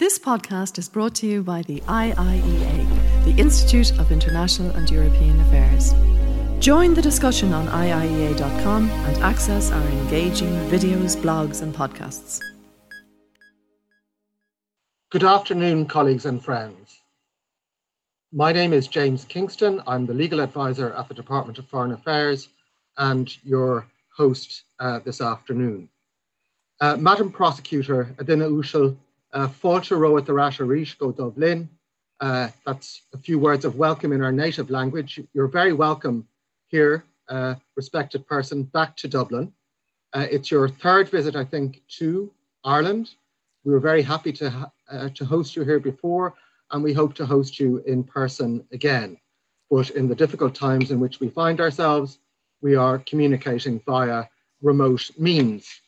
This podcast is brought to you by the IIEA, the Institute of International and European Affairs. Join the discussion on IIEA.com and access our engaging videos, blogs, and podcasts. Good afternoon, colleagues and friends. My name is James Kingston. I'm the legal advisor at the Department of Foreign Affairs and your host uh, this afternoon. Uh, Madam Prosecutor Adina Ushal uh, Roa the Rasha Dublin. Uh, that's a few words of welcome in our native language. You're very welcome here, uh, respected person, back to Dublin. Uh, it's your third visit, I think, to Ireland. We were very happy to, uh, to host you here before, and we hope to host you in person again. But in the difficult times in which we find ourselves, we are communicating via remote means.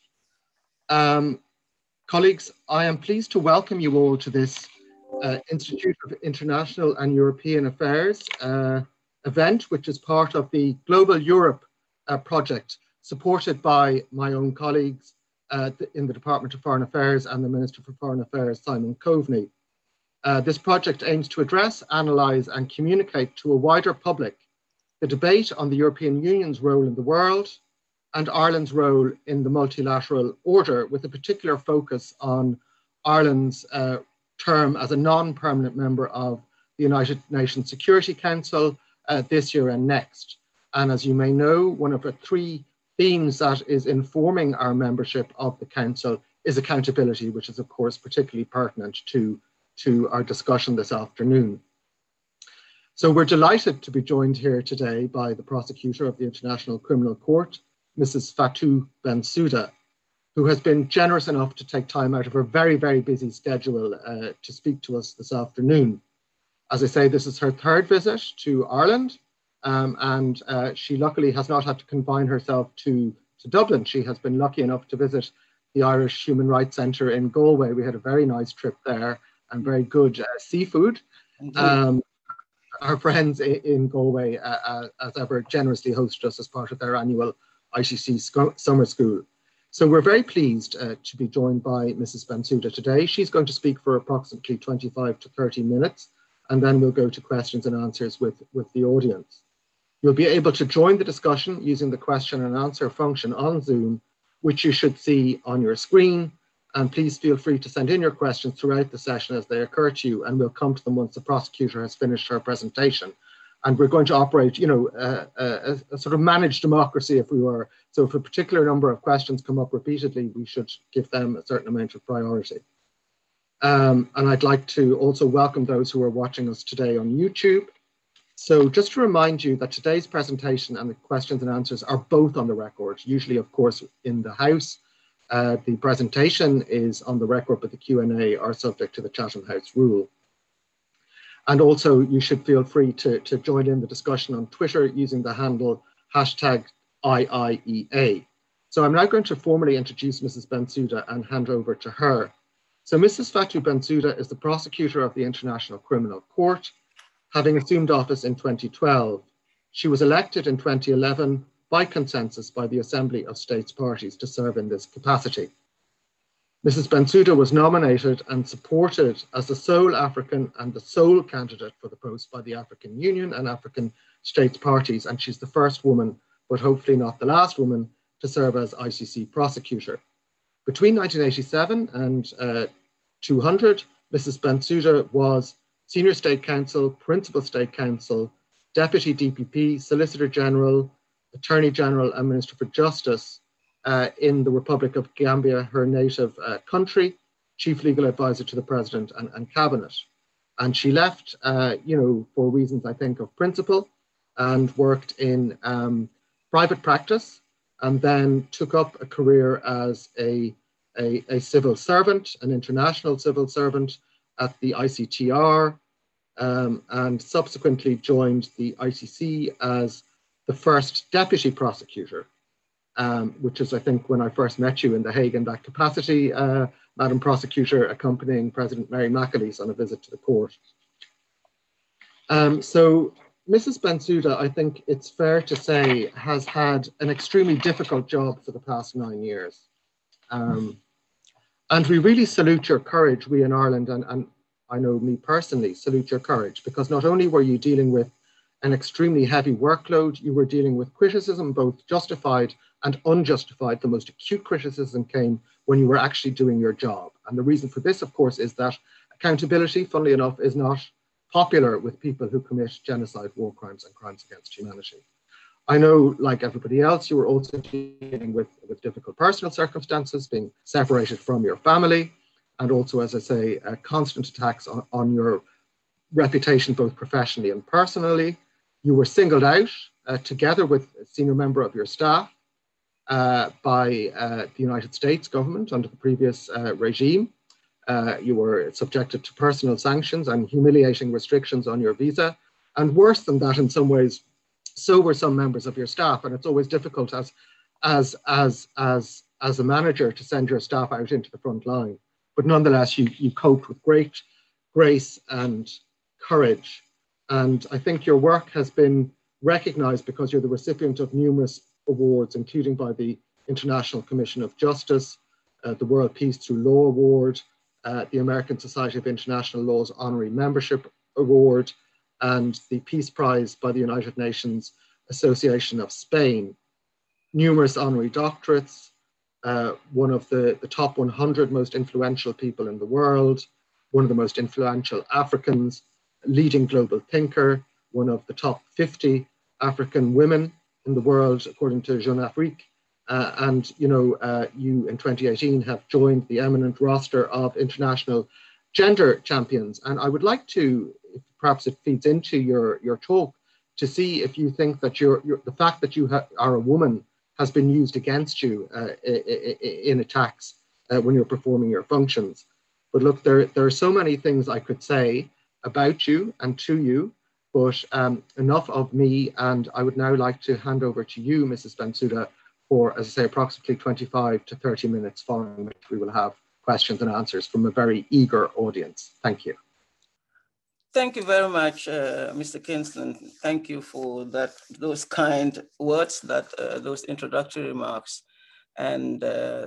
Um, Colleagues, I am pleased to welcome you all to this uh, Institute of International and European Affairs uh, event, which is part of the Global Europe uh, project supported by my own colleagues uh, in the Department of Foreign Affairs and the Minister for Foreign Affairs, Simon Coveney. Uh, this project aims to address, analyse and communicate to a wider public the debate on the European Union's role in the world, and Ireland's role in the multilateral order, with a particular focus on Ireland's uh, term as a non permanent member of the United Nations Security Council uh, this year and next. And as you may know, one of the three themes that is informing our membership of the Council is accountability, which is, of course, particularly pertinent to, to our discussion this afternoon. So we're delighted to be joined here today by the prosecutor of the International Criminal Court, Mrs. Fatou Bensouda, who has been generous enough to take time out of her very, very busy schedule uh, to speak to us this afternoon. As I say, this is her third visit to Ireland, um, and uh, she luckily has not had to confine herself to, to Dublin. She has been lucky enough to visit the Irish Human Rights Centre in Galway. We had a very nice trip there and very good uh, seafood. Um, our friends in Galway, uh, uh, as ever, generously hosted us as part of their annual ICC Summer School. So we're very pleased uh, to be joined by Mrs. Bensouda today. She's going to speak for approximately 25 to 30 minutes, and then we'll go to questions and answers with, with the audience. You'll be able to join the discussion using the question and answer function on Zoom, which you should see on your screen. And please feel free to send in your questions throughout the session as they occur to you, and we'll come to them once the prosecutor has finished her presentation and we're going to operate, you know, uh, a, a, sort of managed democracy, if we were. So if a particular number of questions come up repeatedly, we should give them a certain amount of priority. Um, and I'd like to also welcome those who are watching us today on YouTube. So just to remind you that today's presentation and the questions and answers are both on the record, usually, of course, in the House. Uh, the presentation is on the record, but the Q&A are subject to the Chatham House rule. And also, you should feel free to, to join in the discussion on Twitter using the handle hashtag IIEA. So I'm now going to formally introduce Mrs. Bensouda and hand over to her. So Mrs. Fatou Bensouda is the prosecutor of the International Criminal Court, having assumed office in 2012. She was elected in 2011 by consensus by the Assembly of States Parties to serve in this capacity. Mrs. Bensouda was nominated and supported as the sole African and the sole candidate for the post by the African Union and African states parties, and she's the first woman, but hopefully not the last woman, to serve as ICC prosecutor. Between 1987 and uh, 200, Mrs. Bensouda was Senior State Counsel, Principal State Counsel, Deputy DPP, Solicitor General, Attorney General, and Minister for Justice uh, in the Republic of Gambia, her native uh, country, chief legal advisor to the president and, and cabinet. And she left, uh, you know, for reasons I think of principle, and worked in um, private practice, and then took up a career as a, a, a, civil servant, an international civil servant at the ICTR, um, and subsequently joined the ICC as the first deputy prosecutor um, which is, I think, when I first met you in The Hague in that capacity, uh, Madam Prosecutor accompanying President Mary McAleese on a visit to the court. Um, so Mrs. Bensouda, I think it's fair to say, has had an extremely difficult job for the past nine years. Um, And we really salute your courage, we in Ireland, and, and I know me personally, salute your courage, because not only were you dealing with an extremely heavy workload, you were dealing with criticism, both justified and unjustified. The most acute criticism came when you were actually doing your job. And the reason for this, of course, is that accountability, funnily enough, is not popular with people who commit genocide, war crimes, and crimes against humanity. I know, like everybody else, you were also dealing with, with difficult personal circumstances, being separated from your family, and also, as I say, uh, constant attacks on, on your reputation, both professionally and personally. You were singled out uh, together with a senior member of your staff uh, by uh, the United States government under the previous uh, regime. Uh, you were subjected to personal sanctions and humiliating restrictions on your visa. And worse than that, in some ways, so were some members of your staff. And it's always difficult as, as, as, as, as a manager to send your staff out into the front line. But nonetheless, you, you coped with great grace and courage. And I think your work has been recognized because you're the recipient of numerous awards, including by the International Commission of Jurists, uh, the World Peace Through Law Award, uh, the American Society of International Law's Honorary Membership Award, and the Peace Prize by the United Nations Association of Spain. Numerous honorary doctorates, uh, one of the, the top 100 most influential people in the world, one of the most influential Africans, leading global thinker, one of the top 50 African women in the world, according to Jeune Afrique. Uh, and you know, uh, you in 2018 have joined the eminent roster of international gender champions. And I would like to, perhaps it feeds into your your talk, to see if you think that you're, you're the fact that you ha- are a woman has been used against you uh, in attacks uh, when you're performing your functions. But look, there there are so many things I could say about you and to you but um, enough of me, and I would now like to hand over to you, Mrs. Bensouda, for, as I say, approximately 25 to 30 minutes, following which we will have questions and answers from a very eager audience. Thank you. Thank you very much, uh, Mr. Kingston. Thank you for that, those kind words, that uh, those introductory remarks, and uh,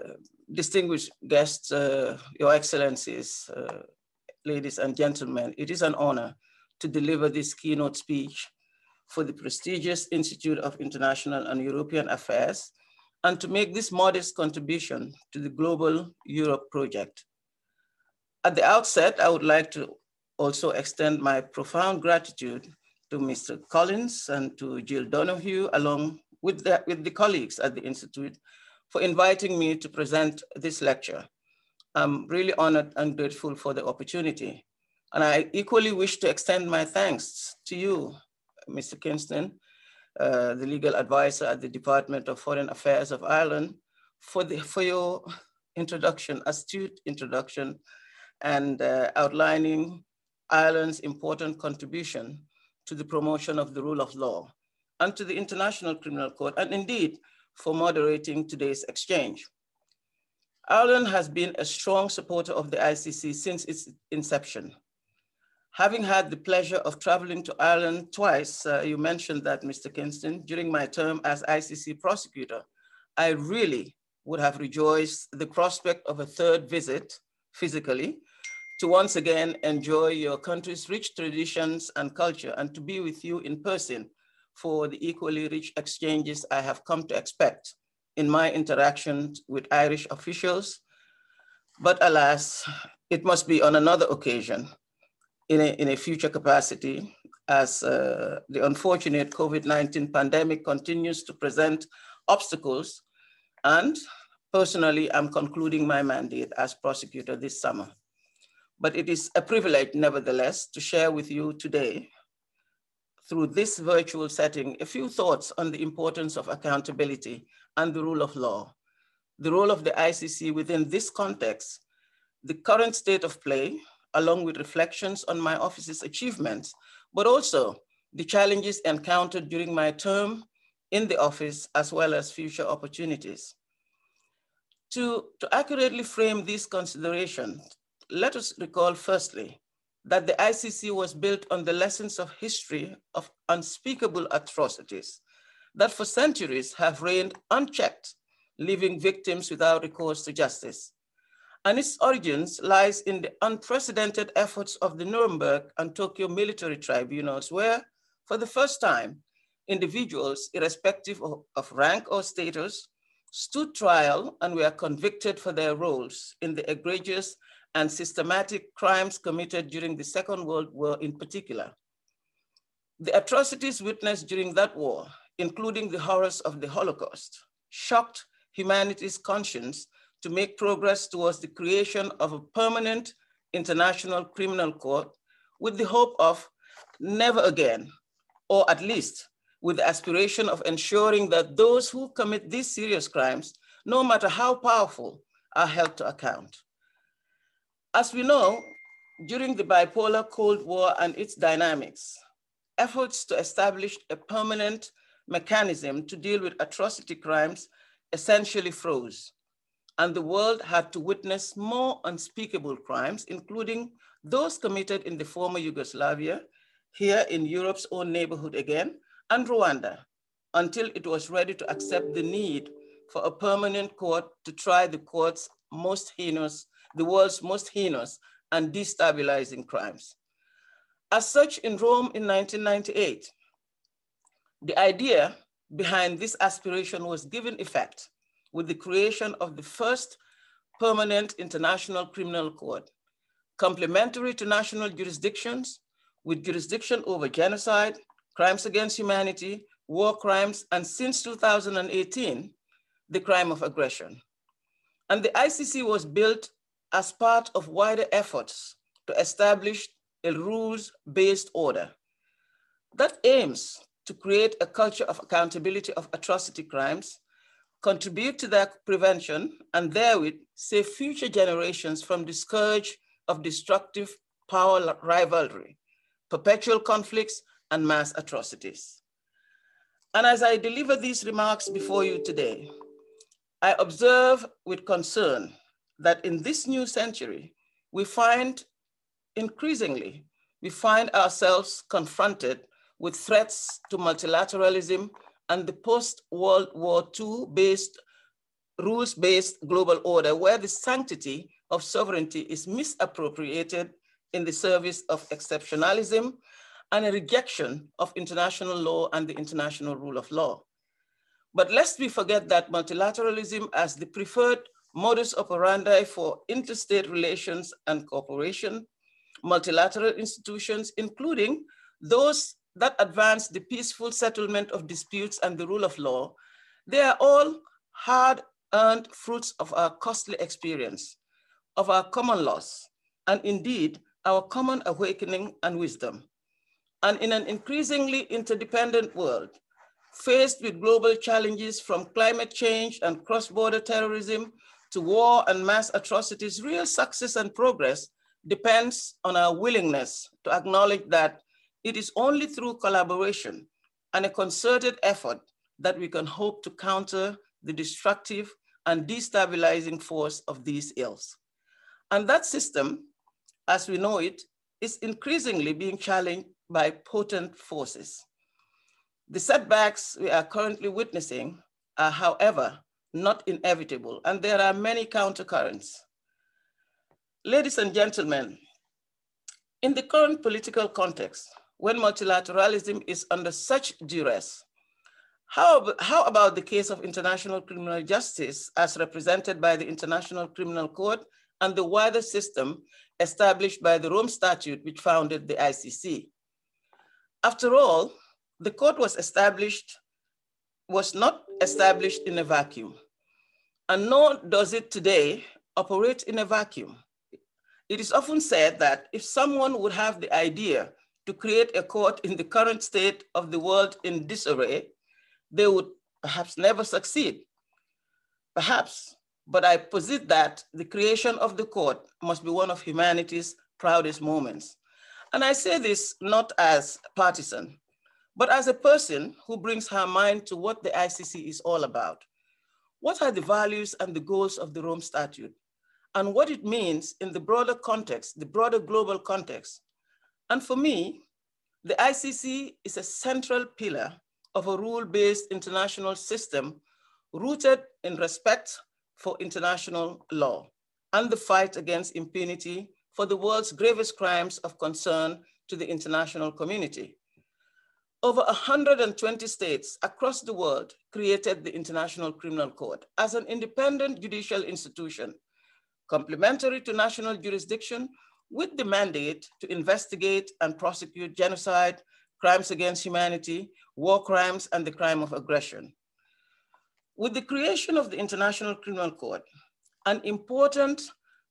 distinguished guests, uh, Your Excellencies, uh, ladies and gentlemen. It is an honor to deliver this keynote speech for the prestigious Institute of International and European Affairs and to make this modest contribution to the Global Europe project. At the outset, I would like to also extend my profound gratitude to Mr. Collins and to Jill Donoghue, along with the, with the colleagues at the Institute, for inviting me to present this lecture. I'm really honored and grateful for the opportunity. And I equally wish to extend my thanks to you, Mr. Kingston, uh, the legal advisor at the Department of Foreign Affairs of Ireland, for, the, for your introduction, astute introduction, and uh, outlining Ireland's important contribution to the promotion of the rule of law and to the International Criminal Court, and indeed for moderating today's exchange. Ireland has been a strong supporter of the ICC since its inception. Having had the pleasure of traveling to Ireland twice, uh, you mentioned that, Mr. Kingston, during my term as ICC prosecutor, I really would have rejoiced the prospect of a third visit physically to once again enjoy your country's rich traditions and culture and to be with you in person for the equally rich exchanges I have come to expect in my interactions with Irish officials. But alas, it must be on another occasion in a, in a future capacity as uh, the unfortunate COVID-19 pandemic continues to present obstacles. And personally, I'm concluding my mandate as prosecutor this summer. But it is a privilege, nevertheless, to share with you today, through this virtual setting, a few thoughts on the importance of accountability and the rule of law, the role of the ICC within this context, the current state of play, along with reflections on my office's achievements, but also the challenges encountered during my term in the office, as well as future opportunities. To, to accurately frame these considerations, let us recall firstly that the ICC was built on the lessons of history of unspeakable atrocities that for centuries have reigned unchecked, leaving victims without recourse to justice. And its origins lies in the unprecedented efforts of the Nuremberg and Tokyo military tribunals, where, for the first time, individuals, irrespective of, of rank or status, stood trial and were convicted for their roles in the egregious and systematic crimes committed during the Second World War in particular. The atrocities witnessed during that war, including the horrors of the Holocaust, shocked humanity's conscience to make progress towards the creation of a permanent international criminal court with the hope of never again, or at least with the aspiration of ensuring that those who commit these serious crimes, no matter how powerful, are held to account. As we know, during the bipolar Cold War and its dynamics, efforts to establish a permanent mechanism to deal with atrocity crimes essentially froze and the world had to witness more unspeakable crimes, including those committed in the former Yugoslavia, here in Europe's own neighborhood again, and Rwanda, until it was ready to accept the need for a permanent court to try the court's most heinous, the world's most heinous and destabilizing crimes. As such, in Rome in 1998, the idea behind this aspiration was given effect with the creation of the first permanent international criminal court, complementary to national jurisdictions with jurisdiction over genocide, crimes against humanity, war crimes, and since 2018, the crime of aggression. And the ICC was built as part of wider efforts to establish a rules-based order that aims to create a culture of accountability of atrocity crimes contribute to their prevention, and therewith save future generations from the scourge of destructive power rivalry, perpetual conflicts, and mass atrocities. And as I deliver these remarks before you today, I observe with concern that in this new century, we find increasingly, we find ourselves confronted with threats to multilateralism and the post-World War II based rules-based global order where the sanctity of sovereignty is misappropriated in the service of exceptionalism and a rejection of international law and the international rule of law. But lest we forget that multilateralism as the preferred modus operandi for interstate relations and cooperation, multilateral institutions, including those that advance the peaceful settlement of disputes and the rule of law, they are all hard earned fruits of our costly experience, of our common loss, and indeed our common awakening and wisdom. And in an increasingly interdependent world, faced with global challenges from climate change and cross-border terrorism to war and mass atrocities, real success and progress depends on our willingness to acknowledge that it is only through collaboration and a concerted effort that we can hope to counter the destructive and destabilizing force of these ills. And that system, as we know it, is increasingly being challenged by potent forces. The setbacks we are currently witnessing are, however, not inevitable, and there are many countercurrents. Ladies and gentlemen, in the current political context, when multilateralism is under such duress. How, how about the case of international criminal justice as represented by the International Criminal Court and the wider system established by the Rome Statute, which founded the ICC? After all, the court was established, was not established in a vacuum, and nor does it today operate in a vacuum. It is often said that if someone would have the idea to create a court in the current state of the world in disarray, they would perhaps never succeed. Perhaps, but I posit that the creation of the court must be one of humanity's proudest moments. And I say this not as partisan, but as a person who brings her mind to what the ICC is all about. What are the values and the goals of the Rome Statute? And what it means in the broader context, the broader global context and for me, the ICC is a central pillar of a rule-based international system rooted in respect for international law and the fight against impunity for the world's gravest crimes of concern to the international community. Over 120 states across the world created the International Criminal Court as an independent judicial institution, complementary to national jurisdiction with the mandate to investigate and prosecute genocide, crimes against humanity, war crimes, and the crime of aggression. With the creation of the International Criminal Court, an important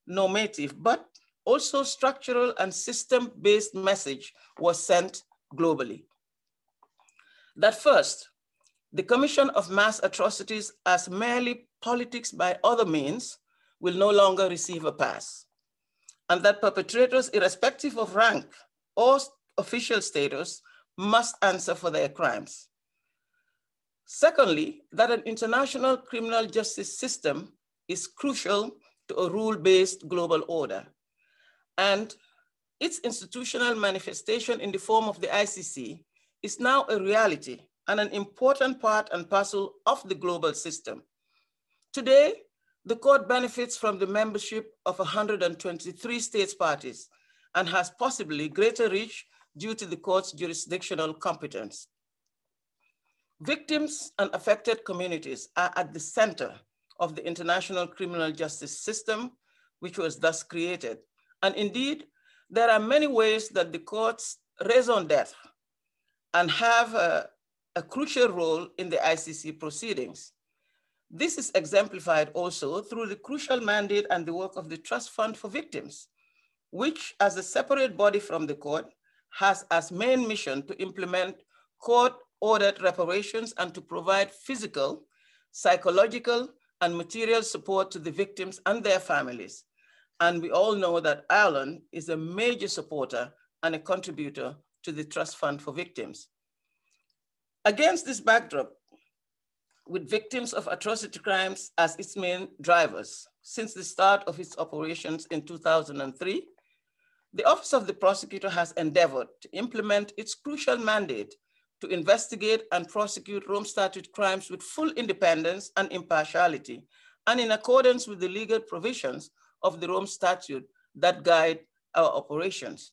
normative, but also structural and system-based message was sent globally. That first, the commission of mass atrocities as merely politics by other means will no longer receive a pass and that perpetrators, irrespective of rank or official status, must answer for their crimes. Secondly, that an international criminal justice system is crucial to a rule-based global order. And its institutional manifestation in the form of the ICC is now a reality and an important part and parcel of the global system. Today, the court benefits from the membership of 123 states parties and has possibly greater reach due to the court's jurisdictional competence. Victims and affected communities are at the center of the international criminal justice system, which was thus created. And indeed, there are many ways that the courts raison d'etre and have a, a crucial role in the ICC proceedings. This is exemplified also through the crucial mandate and the work of the Trust Fund for Victims, which as a separate body from the court has as main mission to implement court-ordered reparations and to provide physical, psychological, and material support to the victims and their families. And we all know that Ireland is a major supporter and a contributor to the Trust Fund for Victims. Against this backdrop, with victims of atrocity crimes as its main drivers. Since the start of its operations in 2003, the Office of the Prosecutor has endeavored to implement its crucial mandate to investigate and prosecute Rome Statute crimes with full independence and impartiality, and in accordance with the legal provisions of the Rome Statute that guide our operations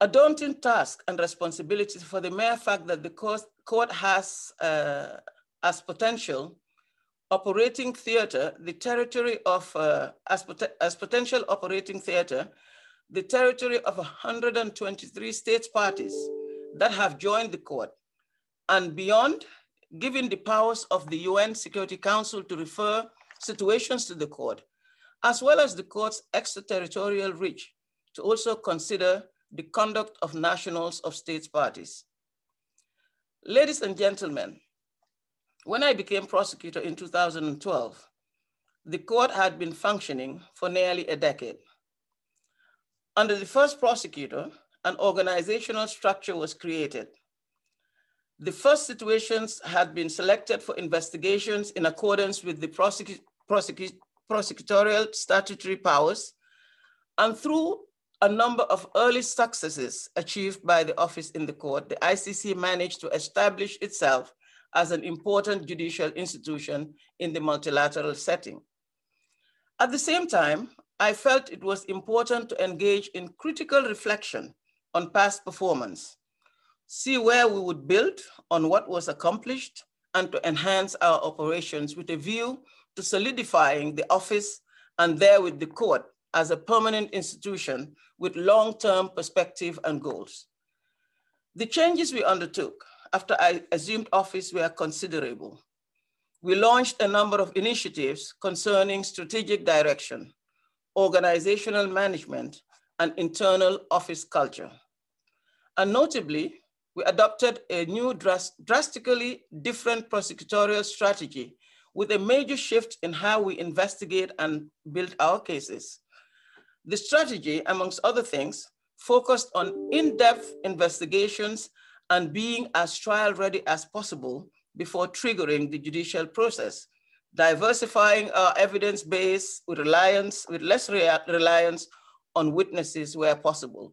a daunting task and responsibility for the mere fact that the court, has uh, as potential operating theater, the territory of, uh, as, pot as potential operating theater, the territory of 123 states parties that have joined the court and beyond, giving the powers of the UN Security Council to refer situations to the court, as well as the court's extraterritorial reach to also consider the conduct of nationals of states parties. Ladies and gentlemen, when I became prosecutor in 2012, the court had been functioning for nearly a decade. Under the first prosecutor, an organizational structure was created. The first situations had been selected for investigations in accordance with the prosecu prosecu prosecutorial statutory powers and through a number of early successes achieved by the office in the court, the ICC managed to establish itself as an important judicial institution in the multilateral setting. At the same time, I felt it was important to engage in critical reflection on past performance, see where we would build on what was accomplished, and to enhance our operations with a view to solidifying the office and therewith the court as a permanent institution with long-term perspective and goals. The changes we undertook after I assumed office were considerable. We launched a number of initiatives concerning strategic direction, organizational management, and internal office culture. And notably, we adopted a new dras drastically different prosecutorial strategy with a major shift in how we investigate and build our cases. The strategy, amongst other things, focused on in-depth investigations and being as trial ready as possible before triggering the judicial process, diversifying our evidence base with reliance, with less reliance on witnesses where possible.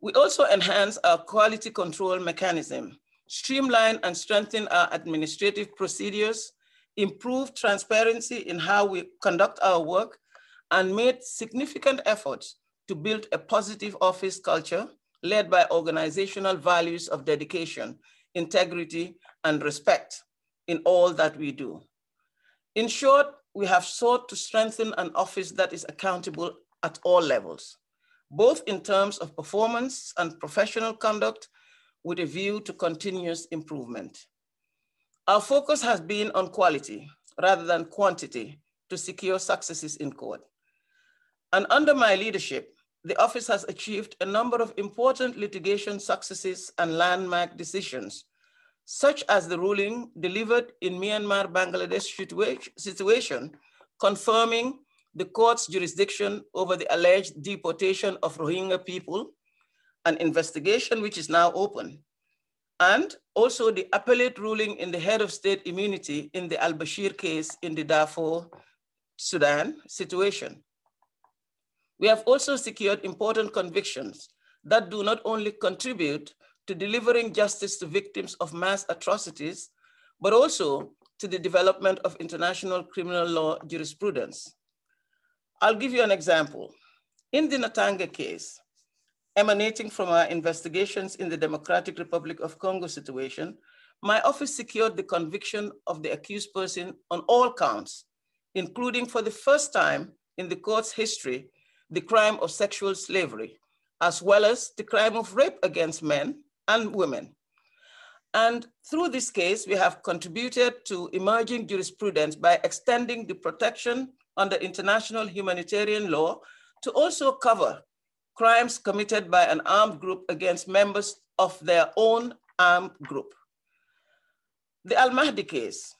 We also enhance our quality control mechanism, streamline and strengthen our administrative procedures, improve transparency in how we conduct our work, and made significant efforts to build a positive office culture led by organizational values of dedication, integrity, and respect in all that we do. In short, we have sought to strengthen an office that is accountable at all levels, both in terms of performance and professional conduct with a view to continuous improvement. Our focus has been on quality rather than quantity to secure successes in court. And under my leadership, the office has achieved a number of important litigation successes and landmark decisions, such as the ruling delivered in Myanmar-Bangladesh situation, confirming the court's jurisdiction over the alleged deportation of Rohingya people, an investigation which is now open, and also the appellate ruling in the head of state immunity in the al-Bashir case in the Darfur, Sudan situation. We have also secured important convictions that do not only contribute to delivering justice to victims of mass atrocities, but also to the development of international criminal law jurisprudence. I'll give you an example. In the Ntaganda case, emanating from our investigations in the Democratic Republic of Congo situation, my office secured the conviction of the accused person on all counts, including for the first time in the court's history, the crime of sexual slavery, as well as the crime of rape against men and women. And through this case, we have contributed to emerging jurisprudence by extending the protection under international humanitarian law to also cover crimes committed by an armed group against members of their own armed group. The Al-Mahdi case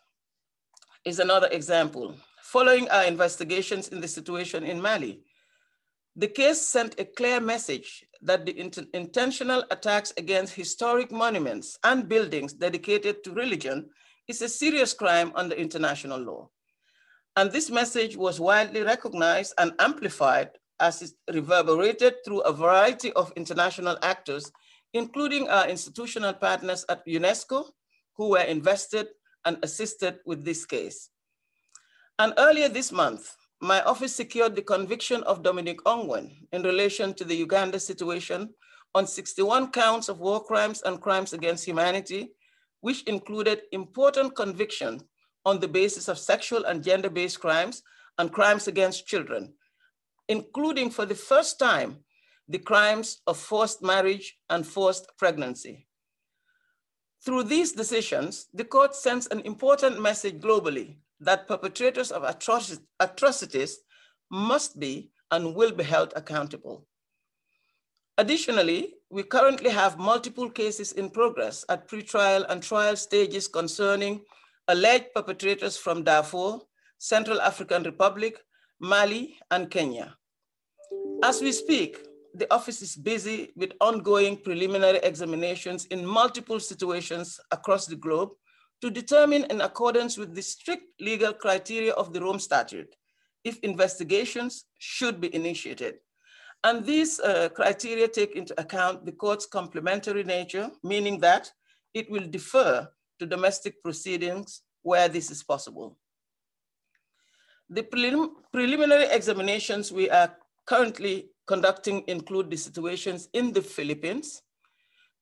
is another example. Following our investigations in the situation in Mali, the case sent a clear message that the int intentional attacks against historic monuments and buildings dedicated to religion is a serious crime under international law. And this message was widely recognized and amplified as it reverberated through a variety of international actors, including our institutional partners at UNESCO, who were invested and assisted with this case. And earlier this month, my office secured the conviction of Dominic Ongwen in relation to the Uganda situation on 61 counts of war crimes and crimes against humanity, which included important conviction on the basis of sexual and gender-based crimes and crimes against children, including for the first time, the crimes of forced marriage and forced pregnancy. Through these decisions, the court sends an important message globally that perpetrators of atrocities must be and will be held accountable. Additionally, we currently have multiple cases in progress at pretrial and trial stages concerning alleged perpetrators from Darfur, Central African Republic, Mali, and Kenya. As we speak, the office is busy with ongoing preliminary examinations in multiple situations across the globe to determine in accordance with the strict legal criteria of the Rome Statute if investigations should be initiated. And these uh, criteria take into account the court's complementary nature, meaning that it will defer to domestic proceedings where this is possible. The prelim preliminary examinations we are currently conducting include the situations in the Philippines,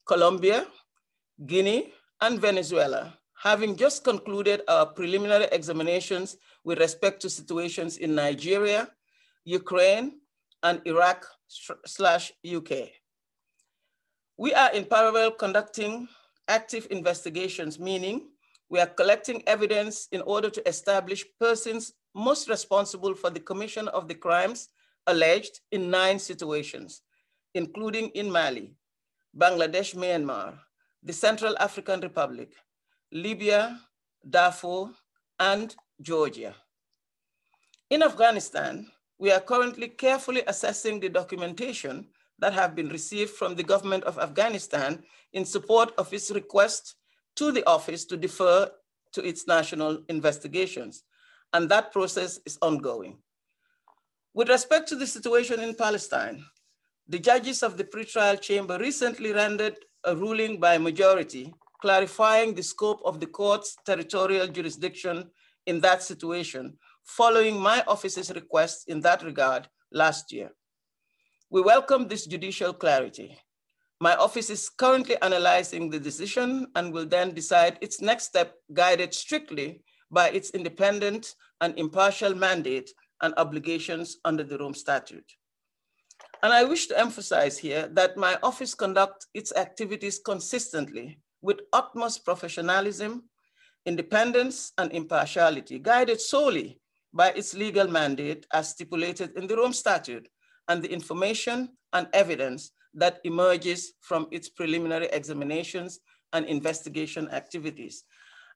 Colombia, Guinea, and Venezuela, having just concluded our preliminary examinations with respect to situations in Nigeria, Ukraine, and Iraq slash UK. We are in parallel conducting active investigations, meaning we are collecting evidence in order to establish persons most responsible for the commission of the crimes alleged in nine situations, including in Mali, Bangladesh, Myanmar, the Central African Republic, Libya, Darfur, and Georgia. In Afghanistan, we are currently carefully assessing the documentation that have been received from the government of Afghanistan in support of its request to the office to defer to its national investigations. And that process is ongoing. With respect to the situation in Palestine, the judges of the pretrial chamber recently rendered a ruling by majority clarifying the scope of the court's territorial jurisdiction in that situation following my office's request in that regard last year. We welcome this judicial clarity. My office is currently analyzing the decision and will then decide its next step guided strictly by its independent and impartial mandate and obligations under the Rome Statute. And I wish to emphasize here that my office conducts its activities consistently with utmost professionalism, independence, and impartiality, guided solely by its legal mandate as stipulated in the Rome Statute and the information and evidence that emerges from its preliminary examinations and investigation activities.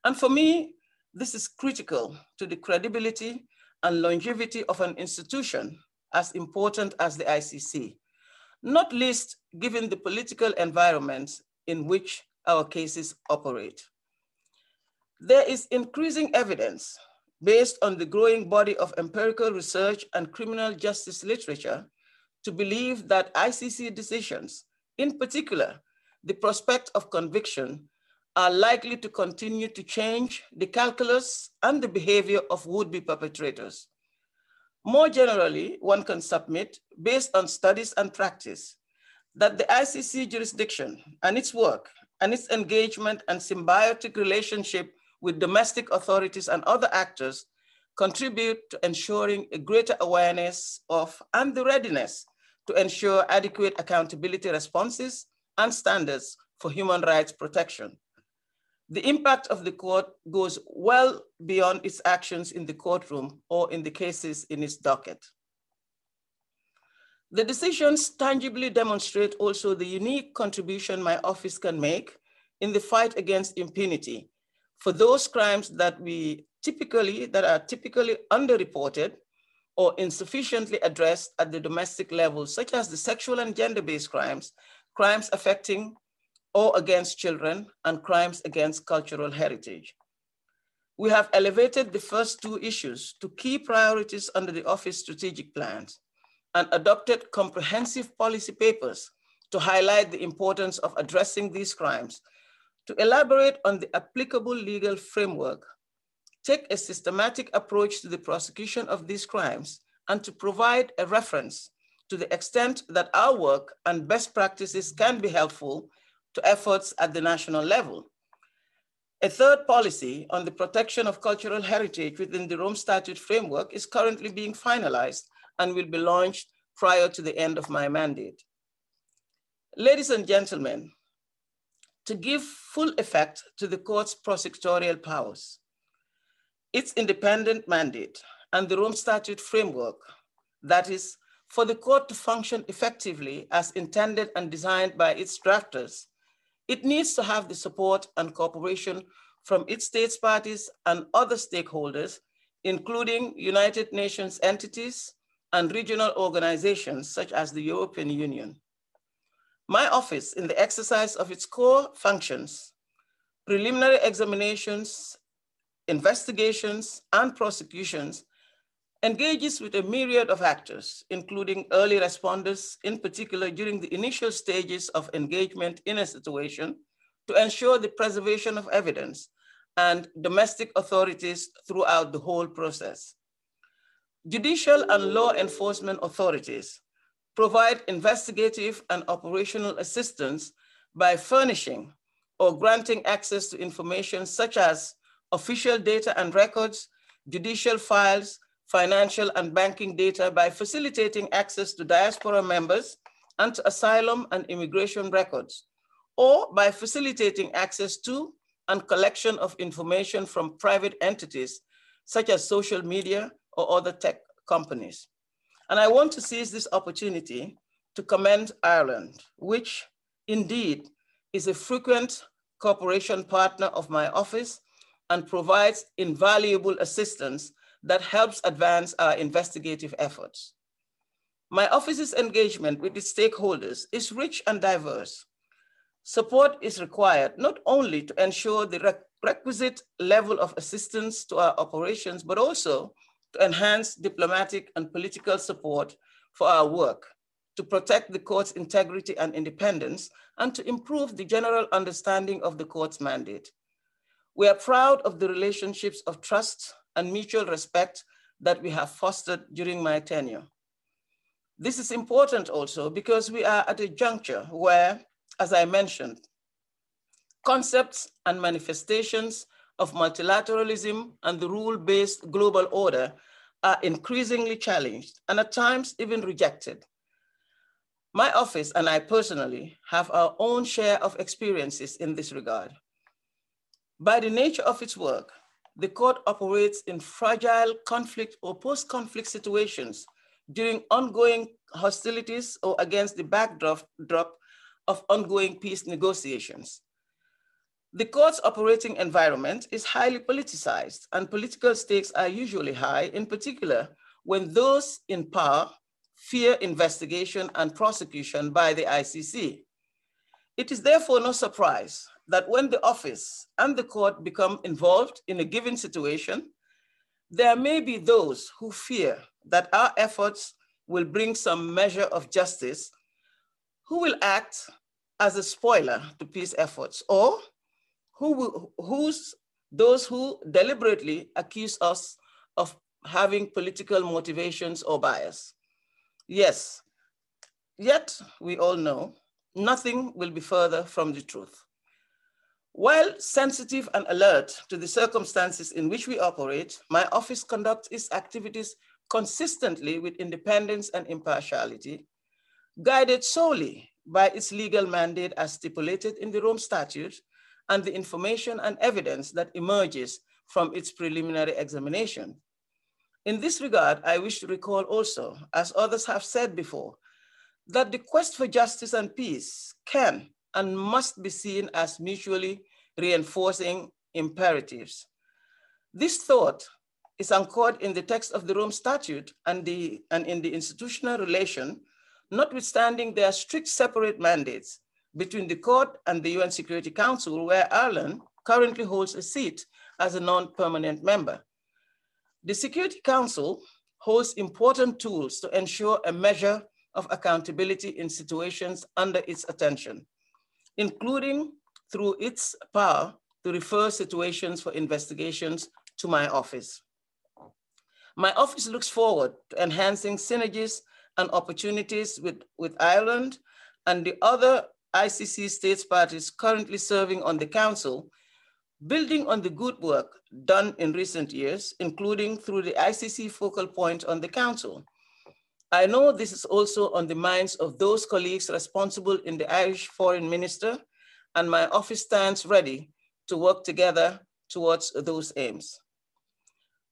And for me, this is critical to the credibility and longevity of an institution as important as the ICC, not least given the political environment in which our cases operate. There is increasing evidence based on the growing body of empirical research and criminal justice literature to believe that ICC decisions, in particular, the prospect of conviction, are likely to continue to change the calculus and the behavior of would-be perpetrators. More generally, one can submit, based on studies and practice, that the ICC jurisdiction and its work and its engagement and symbiotic relationship with domestic authorities and other actors contribute to ensuring a greater awareness of and the readiness to ensure adequate accountability responses and standards for human rights protection. The impact of the court goes well beyond its actions in the courtroom or in the cases in its docket. The decisions tangibly demonstrate also the unique contribution my office can make in the fight against impunity for those crimes that we typically, that are typically underreported or insufficiently addressed at the domestic level, such as the sexual and gender-based crimes, crimes affecting or against children, and crimes against cultural heritage. We have elevated the first two issues to key priorities under the office strategic plans and adopted comprehensive policy papers to highlight the importance of addressing these crimes, to elaborate on the applicable legal framework, take a systematic approach to the prosecution of these crimes, and to provide a reference to the extent that our work and best practices can be helpful to efforts at the national level. A third policy on the protection of cultural heritage within the Rome Statute framework is currently being finalized and will be launched prior to the end of my mandate. Ladies and gentlemen, to give full effect to the court's prosecutorial powers, its independent mandate, and the Rome Statute framework, that is, for the court to function effectively as intended and designed by its drafters, it needs to have the support and cooperation from its states parties and other stakeholders, including United Nations entities and regional organizations such as the European Union. My office, in the exercise of its core functions, preliminary examinations, investigations, and prosecutions, engages with a myriad of actors, including early responders, in particular during the initial stages of engagement in a situation to ensure the preservation of evidence and domestic authorities throughout the whole process. Judicial and law enforcement authorities provide investigative and operational assistance by furnishing or granting access to information such as official data and records, judicial files, financial and banking data by facilitating access to diaspora members and to asylum and immigration records, or by facilitating access to and collection of information from private entities, such as social media or other tech companies. And I want to seize this opportunity to commend Ireland, which indeed is a frequent cooperation partner of my office and provides invaluable assistance that helps advance our investigative efforts. My office's engagement with its stakeholders is rich and diverse. Support is required not only to ensure the requisite level of assistance to our operations, but also enhance diplomatic and political support for our work, to protect the court's integrity and independence, and to improve the general understanding of the court's mandate. We are proud of the relationships of trust and mutual respect that we have fostered during my tenure. This is important also because we are at a juncture where, as I mentioned, concepts and manifestations of multilateralism and the rule-based global order are increasingly challenged and at times even rejected. My office and I personally have our own share of experiences in this regard. By the nature of its work, the court operates in fragile conflict or post-conflict situations during ongoing hostilities or against the backdrop of ongoing peace negotiations. The court's operating environment is highly politicized and political stakes are usually high, in particular when those in power fear investigation and prosecution by the ICC. It is therefore no surprise that when the office and the court become involved in a given situation, there may be those who fear that our efforts will bring some measure of justice, who will act as a spoiler to peace efforts, or who who's those who deliberately accuse us of having political motivations or bias. Yes, yet we all know nothing will be further from the truth. While sensitive and alert to the circumstances in which we operate, my office conducts its activities consistently with independence and impartiality, guided solely by its legal mandate as stipulated in the Rome Statute and the information and evidence that emerges from its preliminary examination. In this regard, I wish to recall also, as others have said before, that the quest for justice and peace can and must be seen as mutually reinforcing imperatives. This thought is anchored in the text of the Rome Statute and, the, and in the institutional relation, notwithstanding their strict separate mandates between the court and the UN Security Council, where Ireland currently holds a seat as a non-permanent member. The Security Council holds important tools to ensure a measure of accountability in situations under its attention, including through its power to refer situations for investigations to my office. My office looks forward to enhancing synergies and opportunities with, with Ireland and the other ICC states parties currently serving on the council, building on the good work done in recent years, including through the ICC focal point on the council. I know this is also on the minds of those colleagues responsible in the Irish foreign minister, and my office stands ready to work together towards those aims.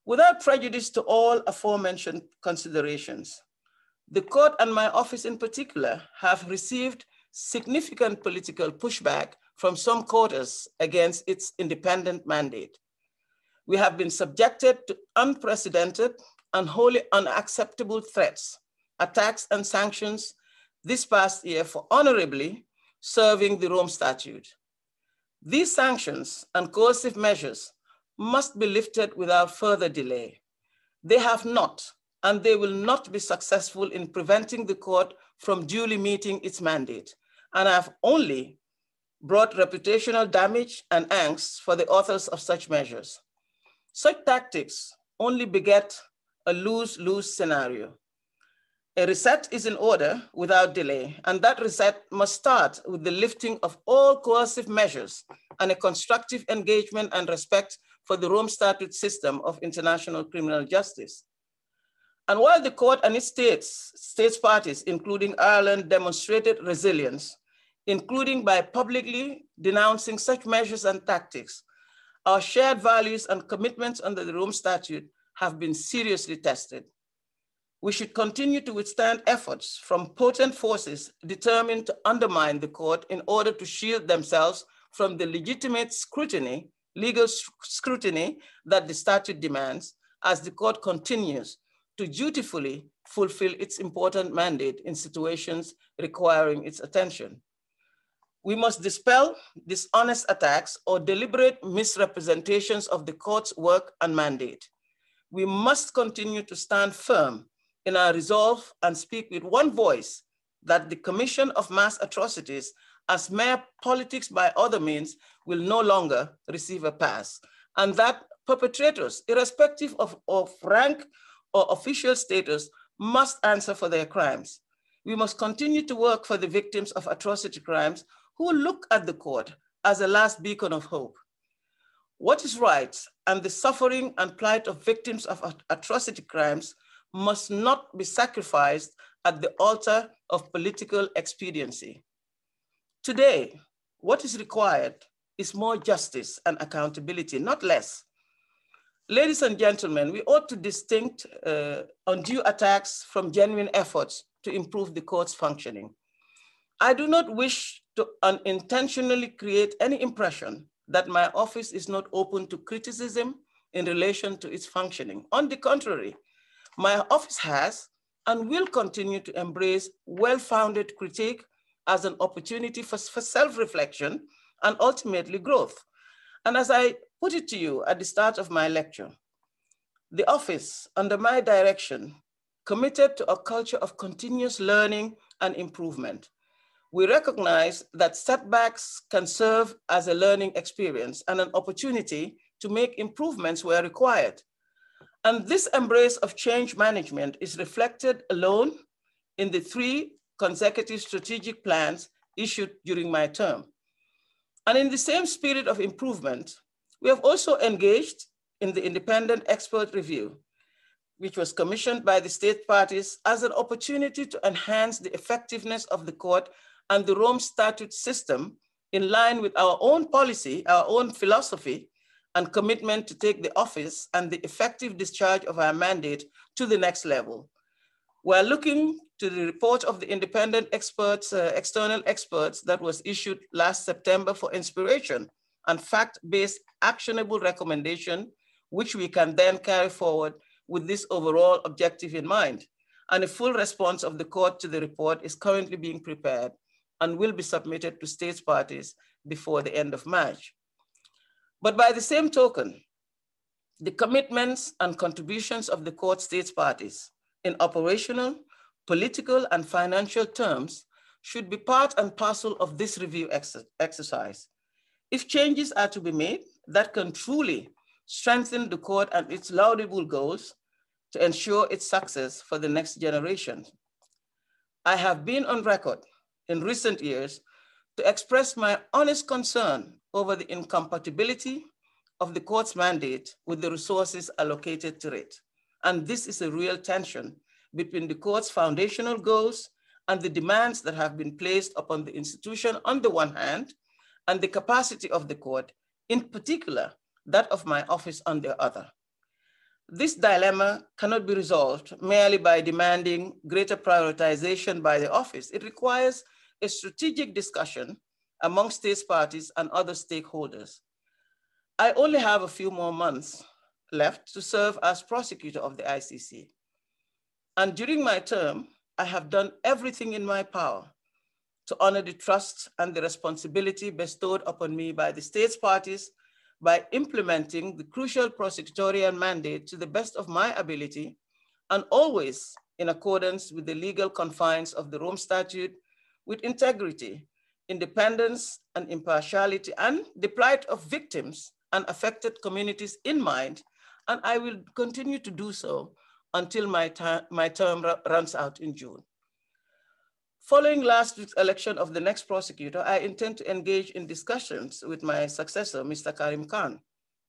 Without prejudice to all aforementioned considerations, the court and my office in particular have received significant political pushback from some quarters against its independent mandate. We have been subjected to unprecedented and wholly unacceptable threats, attacks, and sanctions this past year for honorably serving the Rome Statute. These sanctions and coercive measures must be lifted without further delay. They have not, and they will not be successful in preventing the court from duly meeting its mandate and have only brought reputational damage and angst for the authors of such measures. Such tactics only beget a lose-lose scenario. A reset is in order without delay, and that reset must start with the lifting of all coercive measures and a constructive engagement and respect for the Rome Statute system of international criminal justice. And while the court and its states, states parties, including Ireland, demonstrated resilience, including by publicly denouncing such measures and tactics, our shared values and commitments under the Rome Statute have been seriously tested. We should continue to withstand efforts from potent forces determined to undermine the court in order to shield themselves from the legitimate scrutiny, legal scrutiny that the statute demands as the court continues to dutifully fulfill its important mandate in situations requiring its attention. We must dispel dishonest attacks or deliberate misrepresentations of the court's work and mandate. We must continue to stand firm in our resolve and speak with one voice that the commission of mass atrocities as mere politics by other means will no longer receive a pass, and that perpetrators, irrespective of, of rank or official status, must answer for their crimes. We must continue to work for the victims of atrocity crimes who look at the court as a last beacon of hope. What is right and the suffering and plight of victims of atrocity crimes must not be sacrificed at the altar of political expediency. Today, what is required is more justice and accountability, not less. Ladies and gentlemen, we ought to distinct uh, undue attacks from genuine efforts to improve the court's functioning. I do not wish to unintentionally create any impression that my office is not open to criticism in relation to its functioning. On the contrary, my office has and will continue to embrace well-founded critique as an opportunity for, for self-reflection and ultimately growth. And as I put it to you at the start of my lecture, the office, under my direction, committed to a culture of continuous learning and improvement. We recognize that setbacks can serve as a learning experience and an opportunity to make improvements where required. And this embrace of change management is reflected alone in the three consecutive strategic plans issued during my term. And in the same spirit of improvement, we have also engaged in the independent expert review, which was commissioned by the state parties as an opportunity to enhance the effectiveness of the court and the Rome Statute system in line with our own policy, our own philosophy, and commitment to take the office and the effective discharge of our mandate to the next level. We're looking to the report of the independent experts, uh, external experts that was issued last September for inspiration and fact-based actionable recommendation, which we can then carry forward with this overall objective in mind. And a full response of the court to the report is currently being prepared and will be submitted to states parties before the end of March. But by the same token, the commitments and contributions of the court states parties in operational, political, and financial terms should be part and parcel of this review ex exercise. If changes are to be made that can truly strengthen the court and its laudable goals to ensure its success for the next generation. I have been on record in recent years to express my honest concern over the incompatibility of the court's mandate with the resources allocated to it. And this is a real tension between the court's foundational goals and the demands that have been placed upon the institution on the one hand, and the capacity of the court, in particular, that of my office on the other. This dilemma cannot be resolved merely by demanding greater prioritization by the office. It requires a strategic discussion among states parties and other stakeholders. I only have a few more months left to serve as prosecutor of the ICC. And during my term, I have done everything in my power to honor the trust and the responsibility bestowed upon me by the states parties by implementing the crucial prosecutorial mandate to the best of my ability and always in accordance with the legal confines of the Rome Statute with integrity, independence, and impartiality, and the plight of victims and affected communities in mind, and I will continue to do so until my, my term runs out in June. Following last week's election of the next prosecutor, I intend to engage in discussions with my successor, Mr. Karim Khan,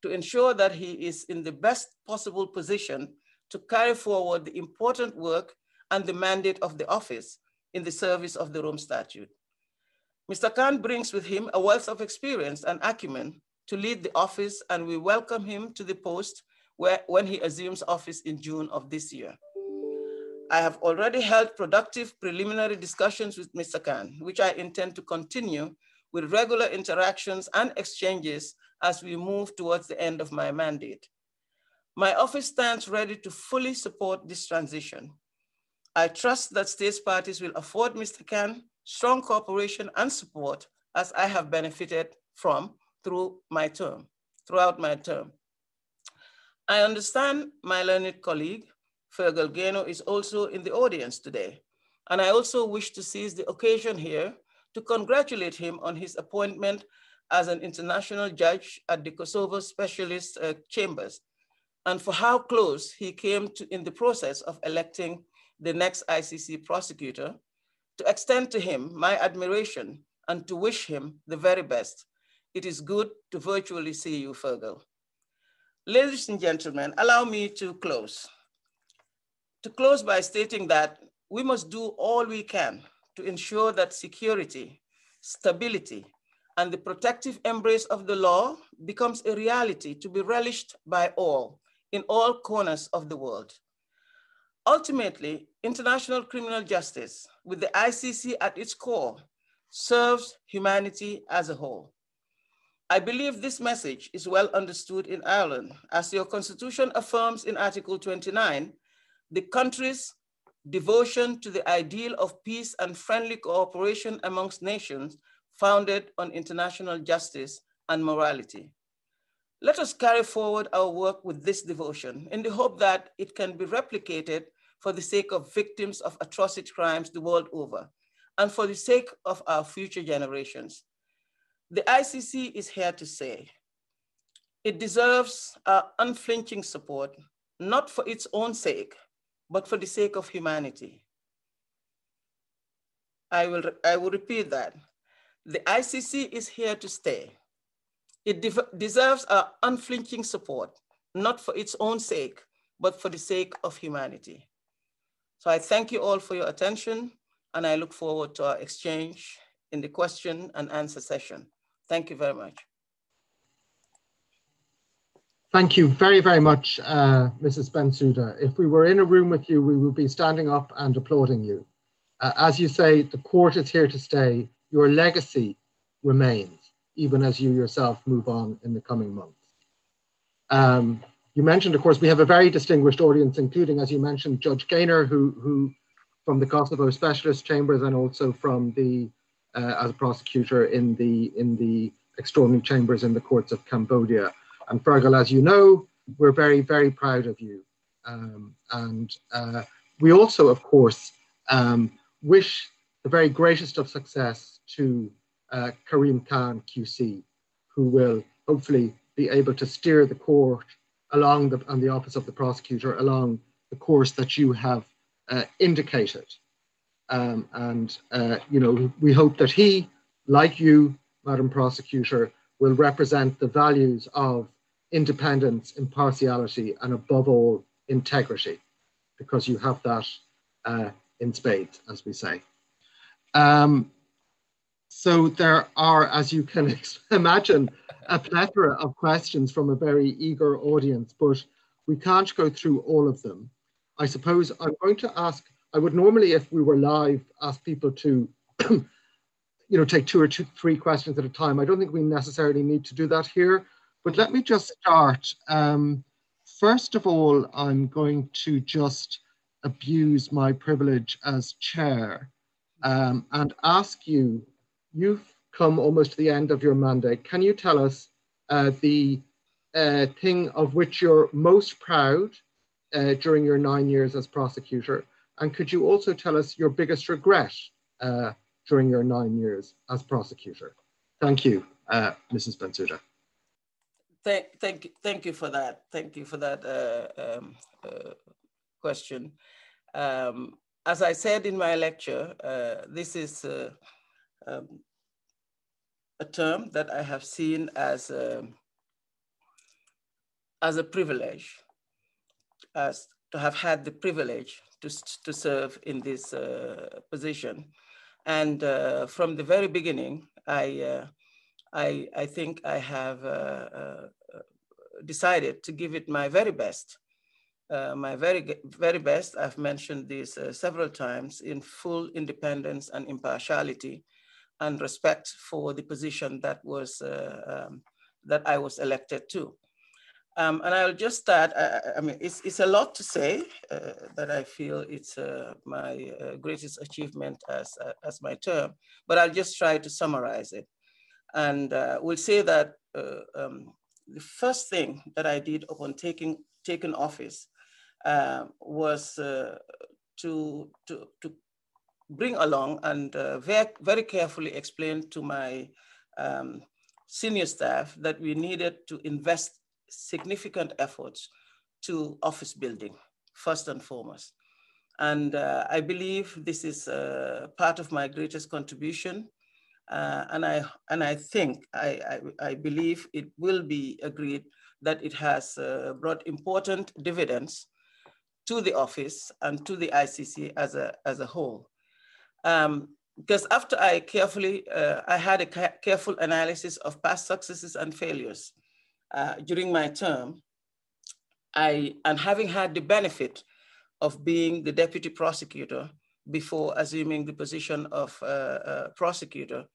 to ensure that he is in the best possible position to carry forward the important work and the mandate of the office in the service of the Rome Statute. Mr. Khan brings with him a wealth of experience and acumen to lead the office, and we welcome him to the post where, when he assumes office in June of this year. I have already held productive preliminary discussions with Mr. Khan, which I intend to continue with regular interactions and exchanges as we move towards the end of my mandate. My office stands ready to fully support this transition I trust that states parties will afford Mr. Khan strong cooperation and support as I have benefited from through my term, throughout my term. I understand my learned colleague, Fergal Gaynor, is also in the audience today. And I also wish to seize the occasion here to congratulate him on his appointment as an international judge at the Kosovo Specialist uh, Chambers, and for how close he came to in the process of electing the next ICC prosecutor, to extend to him my admiration and to wish him the very best. It is good to virtually see you, Fergal. Ladies and gentlemen, allow me to close. To close by stating that we must do all we can to ensure that security, stability, and the protective embrace of the law becomes a reality to be relished by all in all corners of the world. Ultimately, international criminal justice, with the ICC at its core, serves humanity as a whole. I believe this message is well understood in Ireland, as your constitution affirms in Article 29, the country's devotion to the ideal of peace and friendly cooperation amongst nations founded on international justice and morality. Let us carry forward our work with this devotion in the hope that it can be replicated for the sake of victims of atrocity crimes the world over and for the sake of our future generations. The ICC is here to say it deserves our unflinching support, not for its own sake, but for the sake of humanity. I will, I will repeat that. The ICC is here to stay. It de deserves our unflinching support, not for its own sake, but for the sake of humanity. So I thank you all for your attention, and I look forward to our exchange in the question and answer session. Thank you very much. Thank you very, very much, uh, Mrs. Bensouda. If we were in a room with you, we would be standing up and applauding you. Uh, as you say, the court is here to stay. Your legacy remains, even as you yourself move on in the coming months. Um, you mentioned, of course, we have a very distinguished audience, including, as you mentioned, Judge Gaynor, who, who from the Kosovo Specialist Chambers and also from the, uh, as a prosecutor in the, in the extraordinary chambers in the courts of Cambodia. And Fergal, as you know, we're very, very proud of you. Um, and uh, we also, of course, um, wish the very greatest of success to uh, Karim Khan QC, who will hopefully be able to steer the court along the, and the office of the prosecutor along the course that you have uh, indicated. Um, and, uh, you know, we hope that he, like you, Madam Prosecutor, will represent the values of independence, impartiality, and above all, integrity, because you have that uh, in spades, as we say. Um, so there are, as you can imagine, a plethora of questions from a very eager audience, but we can't go through all of them. I suppose I'm going to ask, I would normally, if we were live, ask people to, you know, take two or two, three questions at a time. I don't think we necessarily need to do that here. But let me just start. Um, first of all, I'm going to just abuse my privilege as chair um, and ask you, you've come almost to the end of your mandate. Can you tell us uh, the uh, thing of which you're most proud uh, during your nine years as prosecutor? And could you also tell us your biggest regret uh, during your nine years as prosecutor? Thank you, uh, Mrs. Bensouda. Thank, thank, thank you for that. Thank you for that uh, um, question. Um, as I said in my lecture, this is um, a term that I have seen as a, as a privilege, as to have had the privilege to, to serve in this uh, position. And uh, from the very beginning, I I, I think I have uh, uh, decided to give it my very best. Uh, my very, very best, I've mentioned this uh, several times, in full independence and impartiality and respect for the position that was, uh, um, that I was elected to. Um, and I'll just start, I, I, mean, it's, it's a lot to say uh, that I feel it's uh, my greatest achievement as, as my term, but I'll just try to summarize it. And we'll say that um, the first thing that I did upon taking, taking office uh, was uh, to, to, to bring along and uh, very, very carefully explain to my um, senior staff that we needed to invest significant efforts to office building, first and foremost. And uh, I believe this is uh, part of my greatest contribution. Uh, and, I, and I think, I, I, I, believe it will be agreed that it has uh, brought important dividends to the office and to the ICC as a, as a whole. Um, because after I carefully, uh, I had a ca careful analysis of past successes and failures uh, during my term, I, and having had the benefit of being the deputy prosecutor before assuming the position of uh, uh, prosecutor,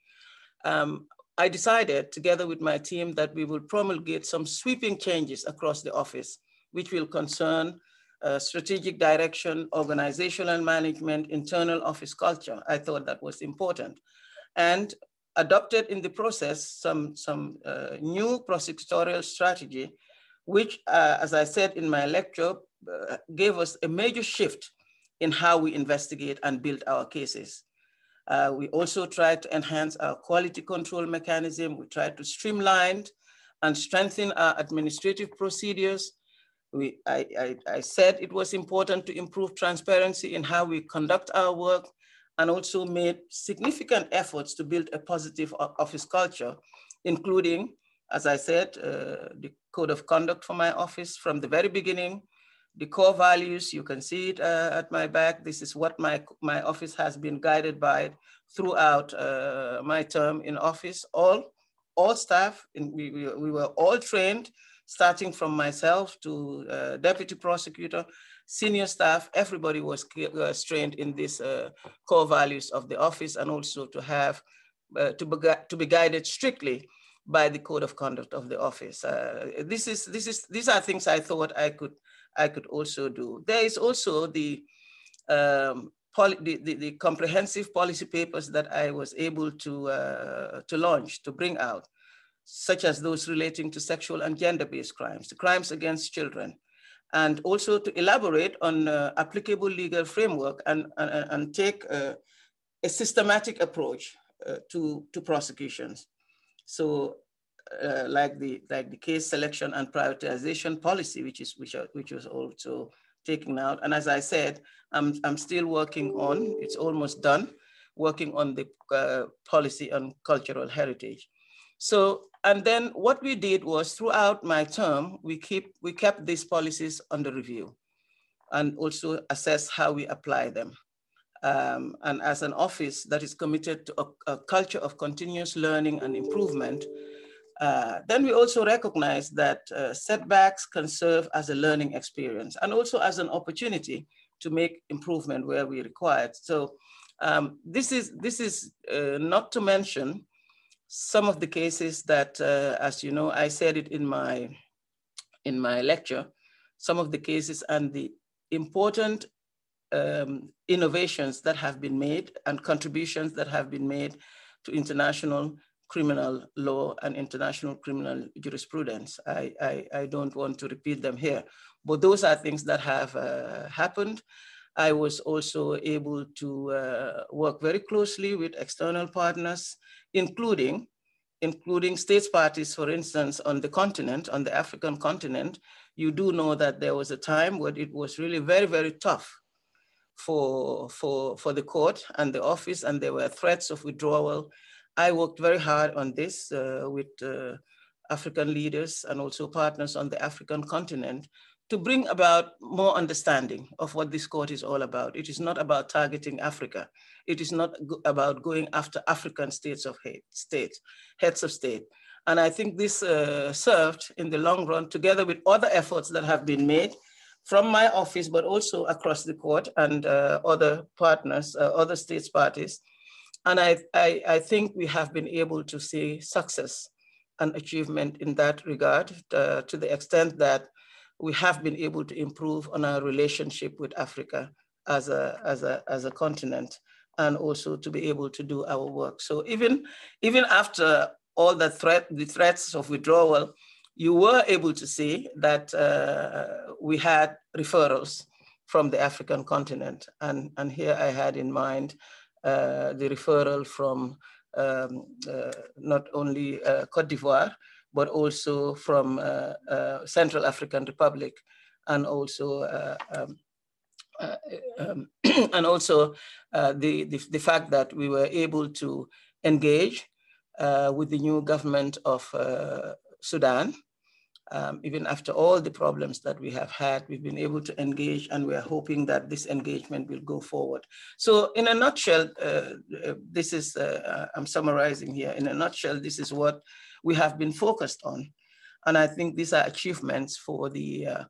um, I decided together with my team that we will promulgate some sweeping changes across the office, which will concern uh, strategic direction, organizational management, internal office culture. I thought that was important. And adopted in the process some, some uh, new prosecutorial strategy, which, uh, as I said in my lecture, uh, gave us a major shift in how we investigate and build our cases. Uh, we also tried to enhance our quality control mechanism. We tried to streamline and strengthen our administrative procedures. We, I, I, I said it was important to improve transparency in how we conduct our work and also made significant efforts to build a positive office culture, including, as I said, uh, the code of conduct for my office from the very beginning, the core values, you can see it uh, at my back. This is what my, my office has been guided by throughout uh, my term in office. All, all staff, in, we, we, we, were all trained, starting from myself to uh, deputy prosecutor, senior staff, everybody was, was trained in these uh, core values of the office and also to have, uh, to, be, to be guided strictly by the code of conduct of the office. Uh, this is, this is, these are things I thought I could I could also do. There is also the, um, the, the, the, comprehensive policy papers that I was able to, uh, to launch, to bring out, such as those relating to sexual and gender-based crimes, the crimes against children, and also to elaborate on uh, applicable legal framework and, and, and take uh, a systematic approach uh, to, to prosecutions. So uh, like the like the case selection and prioritization policy, which is which are, which was also taken out. And as I said, I'm I'm still working on. It's almost done, working on the uh, policy on cultural heritage. So and then what we did was throughout my term, we keep we kept these policies under review, and also assess how we apply them. Um, and as an office that is committed to a, a culture of continuous learning and improvement, uh, then we also recognize that uh, setbacks can serve as a learning experience and also as an opportunity to make improvement where we required. So um, this is, this is uh, not to mention some of the cases that, uh, as you know, I said it in my, in my lecture, some of the cases and the important um, innovations that have been made and contributions that have been made to international criminal law and international criminal jurisprudence. I, I, I, don't want to repeat them here, but those are things that have uh, happened. I was also able to uh, work very closely with external partners, including, including states parties, for instance, on the continent, on the African continent. You do know that there was a time when it was really very, very tough for, for, for the court and the office, and there were threats of withdrawal I worked very hard on this uh, with uh, African leaders and also partners on the African continent to bring about more understanding of what this court is all about. It is not about targeting Africa. It is not about going after African states of hate, states, heads of state. And I think this uh, served in the long run, together with other efforts that have been made from my office, but also across the court and uh, other partners, uh, other states parties, and I, I, I think we have been able to see success and achievement in that regard uh, to the extent that we have been able to improve on our relationship with Africa as a, as a, as a continent and also to be able to do our work. So even, even after all the, threat, the threats of withdrawal, you were able to see that uh, we had referrals from the African continent. And, and here I had in mind uh, the referral from um, uh, not only uh, Cote d'Ivoire, but also from uh, uh, Central African Republic and also um, um, and also the, the, the fact that we were able to engage with the new government of Sudan um, even after all the problems that we have had, we've been able to engage and we're hoping that this engagement will go forward. So in a nutshell, uh, uh, this is, uh, uh, I'm summarizing here, in a nutshell, this is what we have been focused on. And I think these are achievements for the, uh,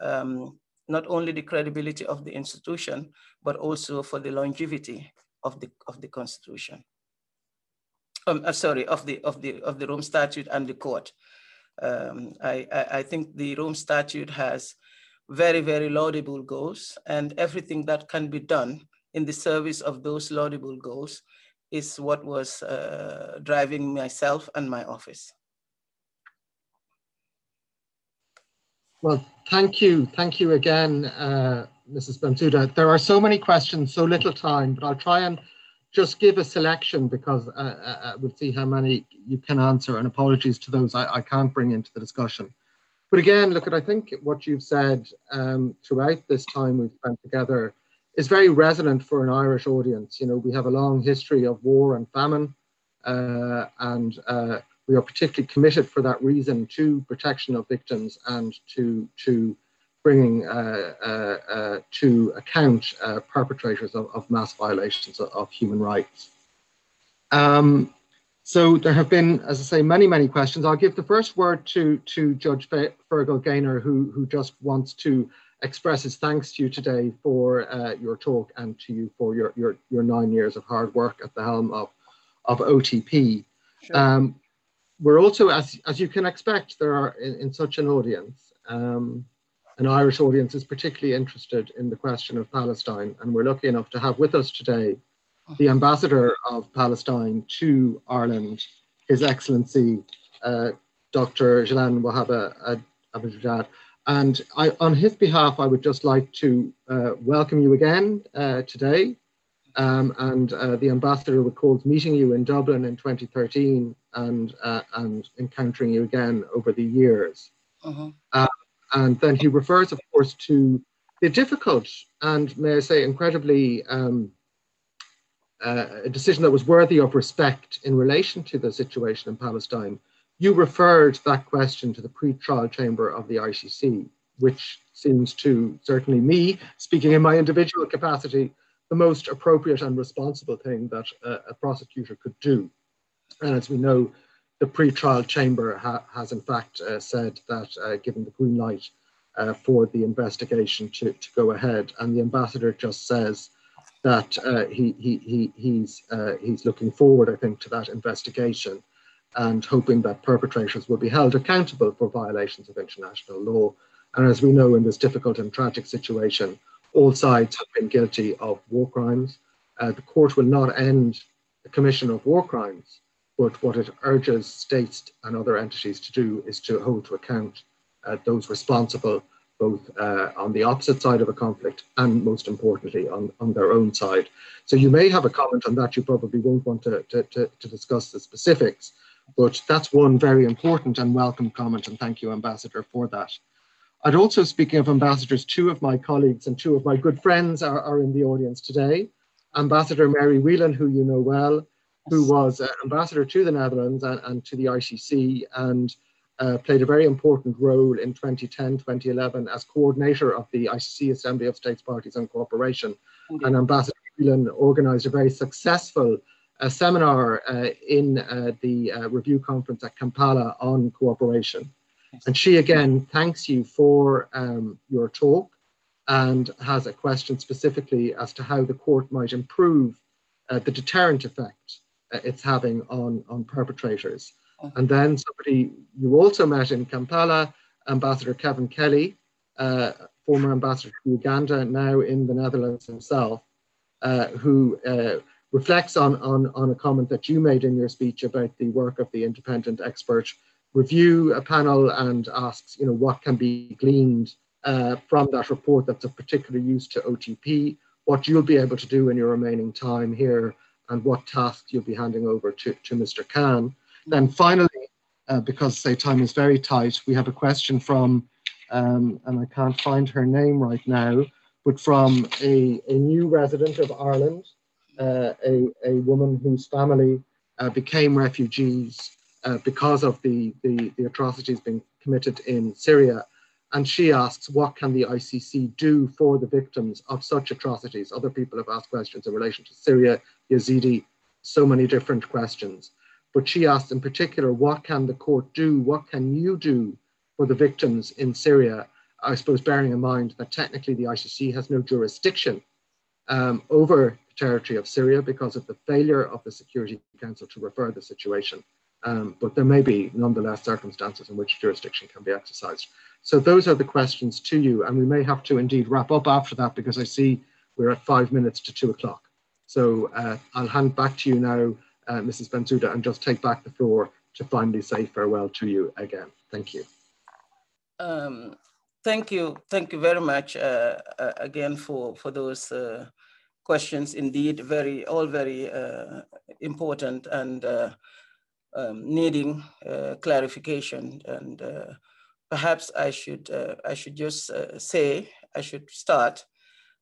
um, not only the credibility of the institution, but also for the longevity of the, of the constitution. Um, uh, sorry, of the, of, the, of the Rome Statute and the court. Um, I, I, think the Rome Statute has very, very laudable goals, and everything that can be done in the service of those laudable goals is what was uh, driving myself and my office. Well, thank you. Thank you again, uh, Mrs. Bensouda. There are so many questions, so little time, but I'll try and just give a selection because uh, uh, uh, we'll see how many you can answer and apologies to those I, I, can't bring into the discussion. But again, look at, I think what you've said um, throughout this time we've spent together is very resonant for an Irish audience. You know, we have a long history of war and famine uh, and uh, we are particularly committed for that reason to protection of victims and to, to bringing uh, uh, uh, to account perpetrators of, of, mass violations of, of human rights. Um, so there have been, as I say, many, many questions. I'll give the first word to, to Judge Fergal Gaynor, who, who just wants to express his thanks to you today for uh, your talk and to you for your, your, your nine years of hard work at the helm of, of OTP. Sure. Um, we're also, as, as you can expect, there are in, in such an audience, um, an Irish audience is particularly interested in the question of Palestine. And we're lucky enough to have with us today the ambassador of Palestine to Ireland, His Excellency uh, Dr. Jalan Wahaba Abujad. And I, on his behalf, I would just like to uh, welcome you again uh, today. Um, and uh, the ambassador recalls meeting you in Dublin in 2013 and, uh, and encountering you again over the years. Uh-huh. Uh, and then he refers, of course, to the difficult and, may I say, incredibly um, uh, a decision that was worthy of respect in relation to the situation in Palestine. You referred that question to the pre-trial chamber of the ICC, which seems to certainly me, speaking in my individual capacity, the most appropriate and responsible thing that a prosecutor could do. And as we know, the pre-trial chamber ha has in fact uh, said that uh, given the green light uh, for the investigation to, to go ahead and the ambassador just says that uh, he, he, he, he's, uh, he's looking forward, I think, to that investigation and hoping that perpetrators will be held accountable for violations of international law. And as we know in this difficult and tragic situation, all sides have been guilty of war crimes. Uh, the court will not end the commission of war crimes, but what it urges states and other entities to do is to hold to account uh, those responsible both uh, on the opposite side of a conflict and most importantly on, on their own side. So you may have a comment on that. You probably won't want to, to, to, to discuss the specifics, but that's one very important and welcome comment. And thank you, Ambassador, for that. I'd also, speaking of ambassadors, two of my colleagues and two of my good friends are, are in the audience today. Ambassador Mary Whelan, who you know well, who was uh, ambassador to the Netherlands and, and to the ICC and uh, played a very important role in 2010, 2011 as coordinator of the ICC Assembly of States Parties and Cooperation. And Ambassador Whelan organized a very successful uh, seminar uh, in uh, the uh, review conference at Kampala on cooperation. And she again thanks you for um, your talk and has a question specifically as to how the court might improve uh, the deterrent effect uh, it's having on, on perpetrators. And then somebody you also met in Kampala, Ambassador Kevin Kelly, uh, former ambassador to Uganda, now in the Netherlands himself, uh, who uh, reflects on, on, on a comment that you made in your speech about the work of the independent expert review panel and asks, you know, what can be gleaned uh, from that report that's of particular use to OTP, what you'll be able to do in your remaining time here and what task you'll be handing over to, to Mr. Khan. Then finally, uh, because say time is very tight, we have a question from, um, and I can't find her name right now, but from a, a new resident of Ireland, a, a woman whose family uh, became refugees uh, because of the, the, the atrocities being committed in Syria. And she asks, what can the ICC do for the victims of such atrocities? Other people have asked questions in relation to Syria, Yazidi, so many different questions. But she asked in particular, what can the court do? What can you do for the victims in Syria? I suppose bearing in mind that technically the ICC has no jurisdiction um, over territory of Syria because of the failure of the Security Council to refer the situation. Um, but there may be nonetheless circumstances in which jurisdiction can be exercised. So those are the questions to you, and we may have to indeed wrap up after that because I see we're at five minutes to two o'clock. So uh, I'll hand back to you now, uh, Mrs. Bensouda, and just take back the floor to finally say farewell to you again. Thank you. Um, thank you. Thank you very much uh, uh again for, for those uh, questions. Indeed, very all very uh, important and um, needing clarification and perhaps I should, uh, I should just uh, say, I should start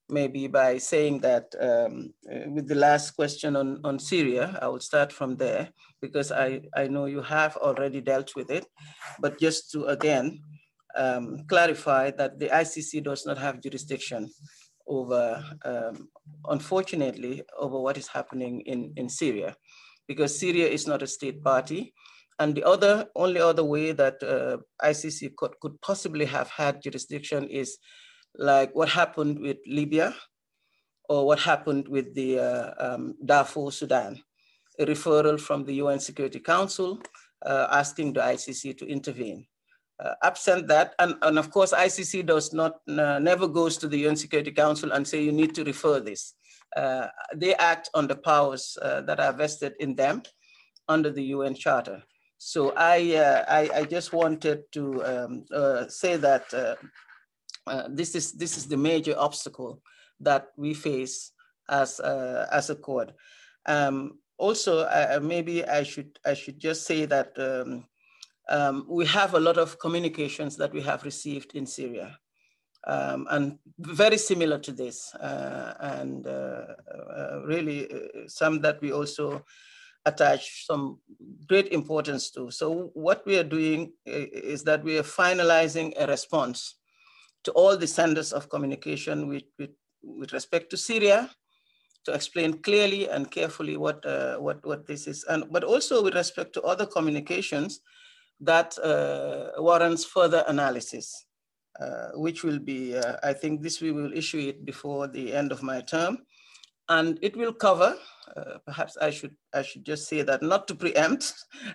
maybe by saying that um, uh, with the last question on, on Syria, I will start from there because I, I know you have already dealt with it, but just to again um, clarify that the ICC does not have jurisdiction over, um, unfortunately, over what is happening in, in Syria because Syria is not a state party and the other, only other way that uh, ICC could, could possibly have had jurisdiction is like what happened with Libya or what happened with the uh, um, Darfur, Sudan, a referral from the UN Security Council uh, asking the ICC to intervene. Uh, absent that, and, and of course, ICC does not, uh, never goes to the UN Security Council and say you need to refer this. Uh, they act on the powers uh, that are vested in them under the UN Charter. So I, uh, I, I, just wanted to um, uh, say that this, is, this is the major obstacle that we face as, as a court. Um, also, maybe I should, I should just say that um, um, we have a lot of communications that we have received in Syria. Um, and very similar to this, uh, and really some that we also attach some great importance to. So what we are doing is that we are finalizing a response to all the senders of communication with, with, with respect to Syria, to explain clearly and carefully what, uh, what, what this is, and, but also with respect to other communications that uh, warrants further analysis, uh, which will be, uh, I think this we will issue it before the end of my term, and it will cover, uh, perhaps I should, I should just say that not to preempt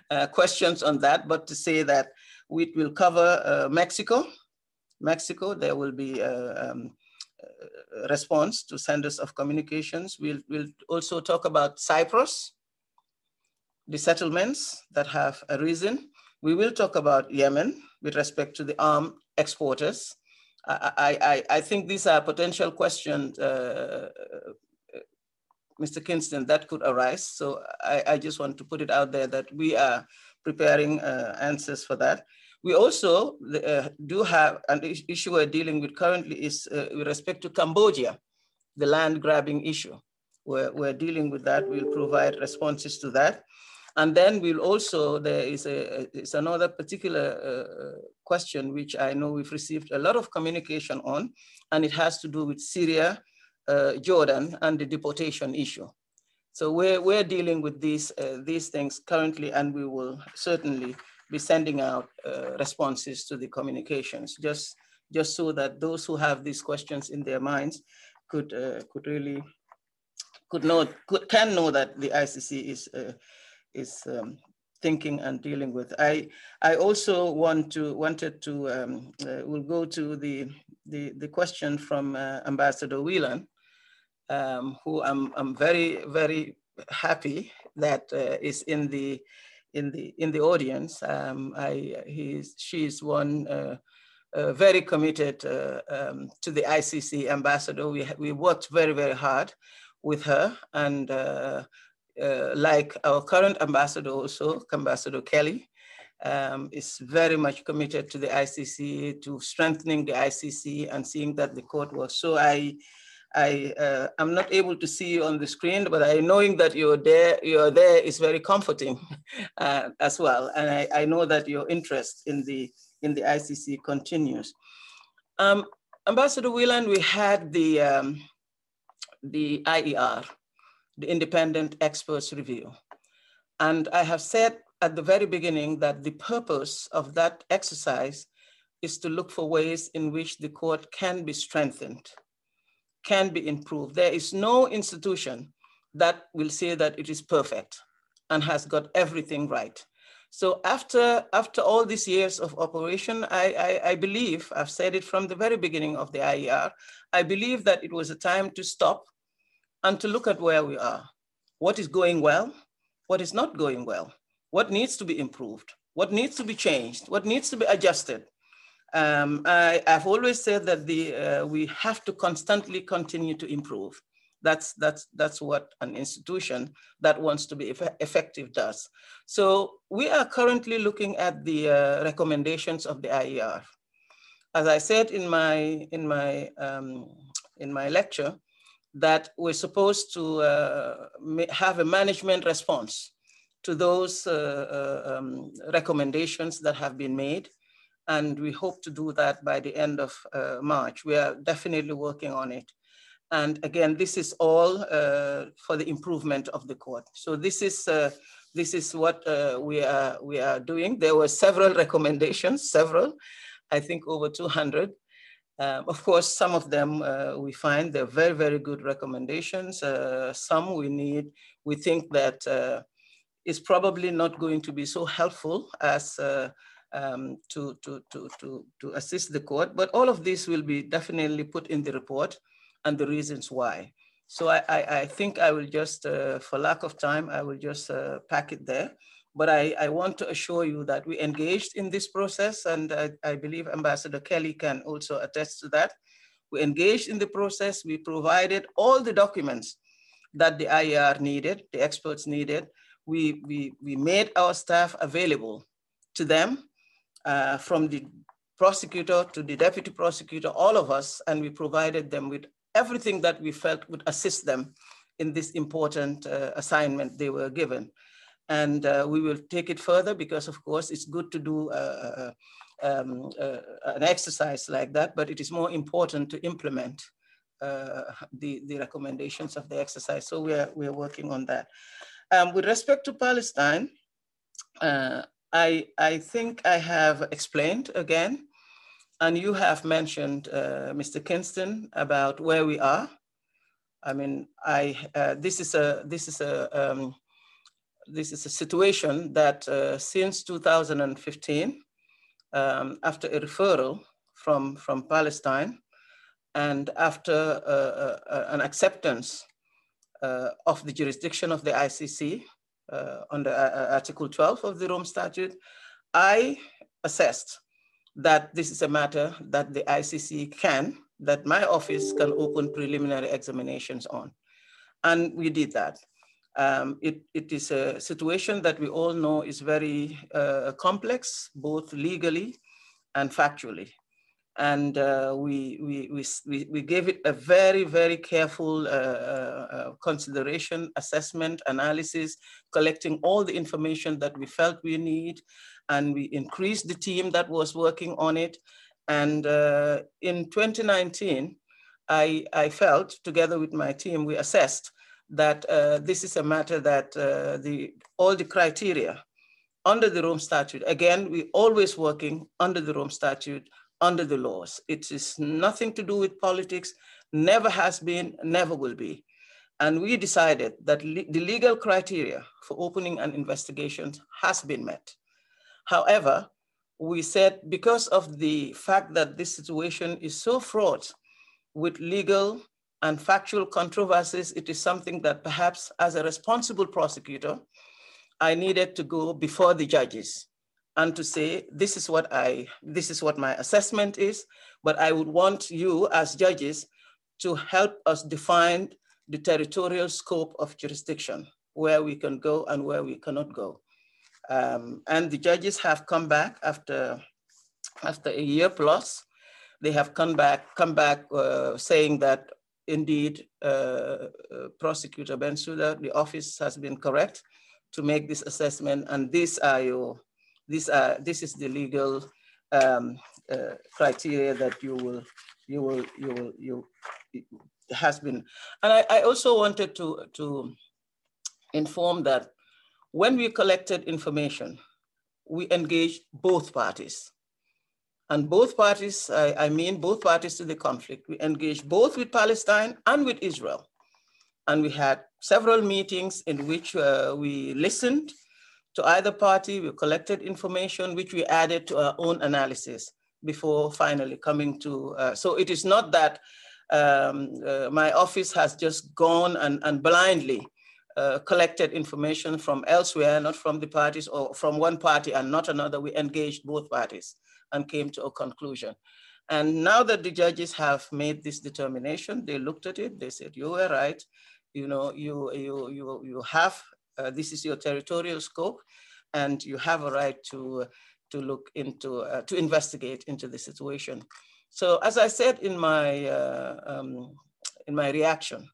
uh, questions on that, but to say that it will cover uh, Mexico. Mexico, there will be a, um, response to senders of communications. We'll, we'll also talk about Cyprus, the settlements that have arisen. We will talk about Yemen with respect to the arm exporters. I, I, I think these are potential questions uh, Mr. Kingston, that could arise. So I, I, just want to put it out there that we are preparing uh, answers for that. We also uh, do have an issue we're dealing with currently is uh, with respect to Cambodia, the land grabbing issue. We're, we're dealing with that. We'll provide responses to that. And then we'll also, there is a, it's another particular uh, question which I know we've received a lot of communication on, and it has to do with Syria uh, Jordan and the deportation issue. So we're, we're dealing with these, uh, these things currently, and we will certainly be sending out uh, responses to the communications, just, just so that those who have these questions in their minds could, uh, could really, could know, could, can know that the ICC is, uh, is um, thinking and dealing with. I, I also want to, wanted to, um, uh, we'll go to the, the, the question from Ambassador Whelan um, who I'm, I'm very, very happy that uh, is in the in the in the audience. Um, I he's she's one uh, uh, very committed uh, um, to the ICC ambassador. We we worked very very hard with her, and uh, like our current ambassador also, Ambassador Kelly, um, is very much committed to the ICC, to strengthening the ICC and seeing that the court works. So I, I uh, am not able to see you on the screen, but I knowing that you're there, you're there is very comforting uh, as well. And I, I, know that your interest in the in the ICC continues. Um, Ambassador Whelan, we had the um, the IER, the Independent Experts Review, and I have said at the very beginning that the purpose of that exercise is to look for ways in which the court can be strengthened can be improved. There is no institution that will say that it is perfect and has got everything right. So after, after all these years of operation, I, I, I, believe, I've said it from the very beginning of the IER, I believe that it was a time to stop and to look at where we are. What is going well? What is not going well? What needs to be improved? What needs to be changed? What needs to be adjusted? Um, I, have always said that the, uh, we have to constantly continue to improve. That's, that's, that's what an institution that wants to be eff effective does. So we are currently looking at the uh, recommendations of the IER. As I said in my, in my, um, in my lecture, that we're supposed to uh, have a management response to those uh, uh, um, recommendations that have been made and we hope to do that by the end of uh, March. We are definitely working on it. And again, this is all uh, for the improvement of the court. So this is uh, this is what we are we are doing. There were several recommendations, several, I think over 200. Um, of course, some of them uh, we find they're very very good recommendations. Uh, some we need we think that that is probably not going to be so helpful as um, to, to, to, to, to assist the court. But all of this will be definitely put in the report and the reasons why. So I, I, I think I will just, uh, for lack of time, I will just uh, pack it there. But I, I want to assure you that we engaged in this process and I, I believe Ambassador Kelly can also attest to that. We engaged in the process, we provided all the documents that the IER needed, the experts needed. We, we, we made our staff available to them uh, from the prosecutor to the deputy prosecutor, all of us, and we provided them with everything that we felt would assist them in this important uh, assignment they were given. And uh, we will take it further because, of course, it's good to do uh, uh, um, uh, an exercise like that, but it is more important to implement the, the recommendations of the exercise. So we are, we are working on that. Um, with respect to Palestine, I, I think I have explained again, and you have mentioned, uh, Mr. Kingston, about where we are. I mean, I, uh, this is a, this is a, um, this is a situation that uh, since 2015, um, after a referral from, from Palestine, and after uh, uh, uh, an acceptance of the jurisdiction of the ICC, uh, under uh, uh, Article 12 of the Rome Statute, I assessed that this is a matter that the ICC can, that my office can open preliminary examinations on. And we did that. Um, it, it is a situation that we all know is very uh, complex, both legally and factually and uh, we, we, we, we gave it a very, very careful uh, uh, uh, consideration, assessment, analysis, collecting all the information that we felt we need, and we increased the team that was working on it. And uh, in 2019, I, I felt, together with my team, we assessed that uh, this is a matter that the, all the criteria under the Rome Statute, again, we are always working under the Rome Statute, under the laws. It is nothing to do with politics, never has been, never will be. And we decided that le the legal criteria for opening an investigation has been met. However, we said because of the fact that this situation is so fraught with legal and factual controversies, it is something that perhaps as a responsible prosecutor, I needed to go before the judges and to say, this is what I, this is what my assessment is, but I would want you as judges to help us define the territorial scope of jurisdiction where we can go and where we cannot go. Um, and the judges have come back after, after a year plus. They have come back, come back uh, saying that indeed, uh, uh, Prosecutor Bensouda, the office has been correct to make this assessment, and these are your, these are, this is the legal um, uh, criteria that you will, you will, you will, you has been. And I, I also wanted to to inform that when we collected information, we engaged both parties. And both parties, I, I, mean both parties to the conflict, we engaged both with Palestine and with Israel. And we had several meetings in which uh, we listened to either party, we collected information, which we added to our own analysis before finally coming to, uh, so it is not that um, uh, my office has just gone and, and blindly uh, collected information from elsewhere, not from the parties or from one party and not another. We engaged both parties and came to a conclusion. And now that the judges have made this determination, they looked at it, they said, you were right. You know, you, you, you, you have, uh, this is your territorial scope and you have a right to, to look into, uh, to investigate into the situation. So as I said in my, uh, um, in my reaction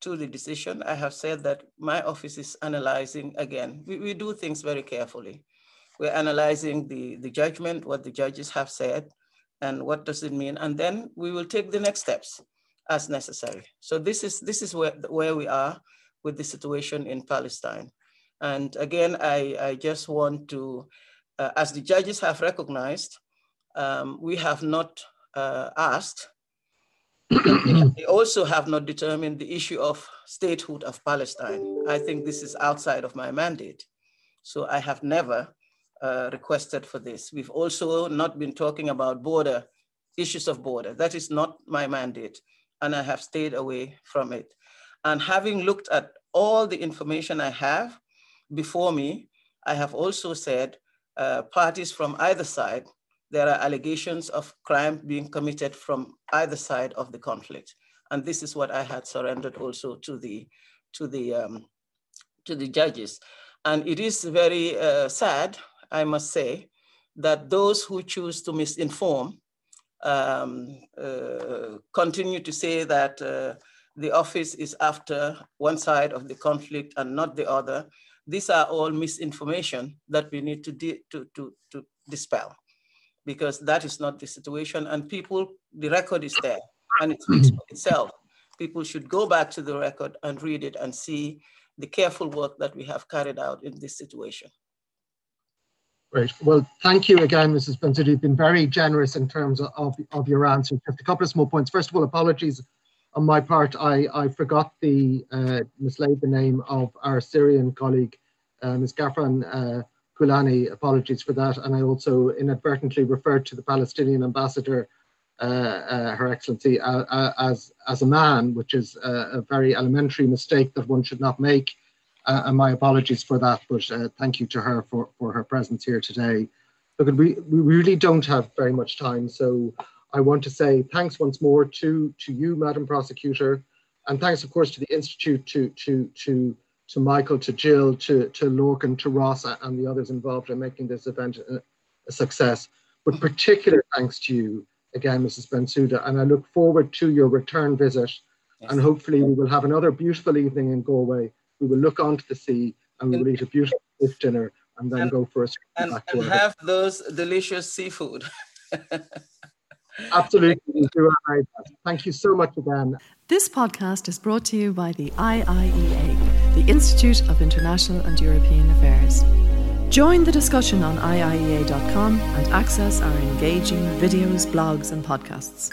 to the decision, I have said that my office is analyzing, again, we, we do things very carefully. We're analyzing the, the judgment, what the judges have said, and what does it mean, and then we will take the next steps as necessary. So this is, this is where, where we are with the situation in Palestine. And again, I, I just want to, uh, as the judges have recognized, um, we have not uh, asked. we also have not determined the issue of statehood of Palestine. I think this is outside of my mandate. So I have never uh, requested for this. We've also not been talking about border, issues of border. That is not my mandate, and I have stayed away from it. And having looked at all the information I have before me, I have also said uh, parties from either side there are allegations of crime being committed from either side of the conflict. And this is what I had surrendered also to the, to the, um, to the judges. And it is very uh, sad, I must say, that those who choose to misinform um, uh, continue to say that uh, the office is after one side of the conflict and not the other. These are all misinformation that we need to, to, to, to dispel because that is not the situation. And people, the record is there and it speaks for itself. People should go back to the record and read it and see the careful work that we have carried out in this situation. Great. Well, thank you again, Mrs. Bensouda. You've been very generous in terms of, of, your answer. Just a couple of small points. First of all, apologies on my part. I, I forgot the, uh, mislaid the name of our Syrian colleague, uh, Ms. Gafran uh, Kulani, apologies for that. And I also inadvertently referred to the Palestinian ambassador, uh, uh, Her Excellency, uh as, as a man, which is a, a, very elementary mistake that one should not make. Uh, and my apologies for that, but uh, thank you to her for, for her presence here today. Look, we, we really don't have very much time, so I want to say thanks once more to, to you, Madam Prosecutor, and thanks, of course, to the Institute, to, to, to to Michael, to Jill, to, to Lorcan, to Ross, and the others involved in making this event a, a success. But particular thanks to you again, Mrs. Bensouda, and I look forward to your return visit. Yes. And hopefully, we will have another beautiful evening in Galway. We will look onto the sea and we will eat a beautiful fish dinner and then and, go for a and, and have those delicious seafood. Absolutely, we do our best. Thank you so much again. This podcast is brought to you by the IIEA, the Institute of International and European Affairs. Join the discussion on IIEA.com and access our engaging videos, blogs, and podcasts.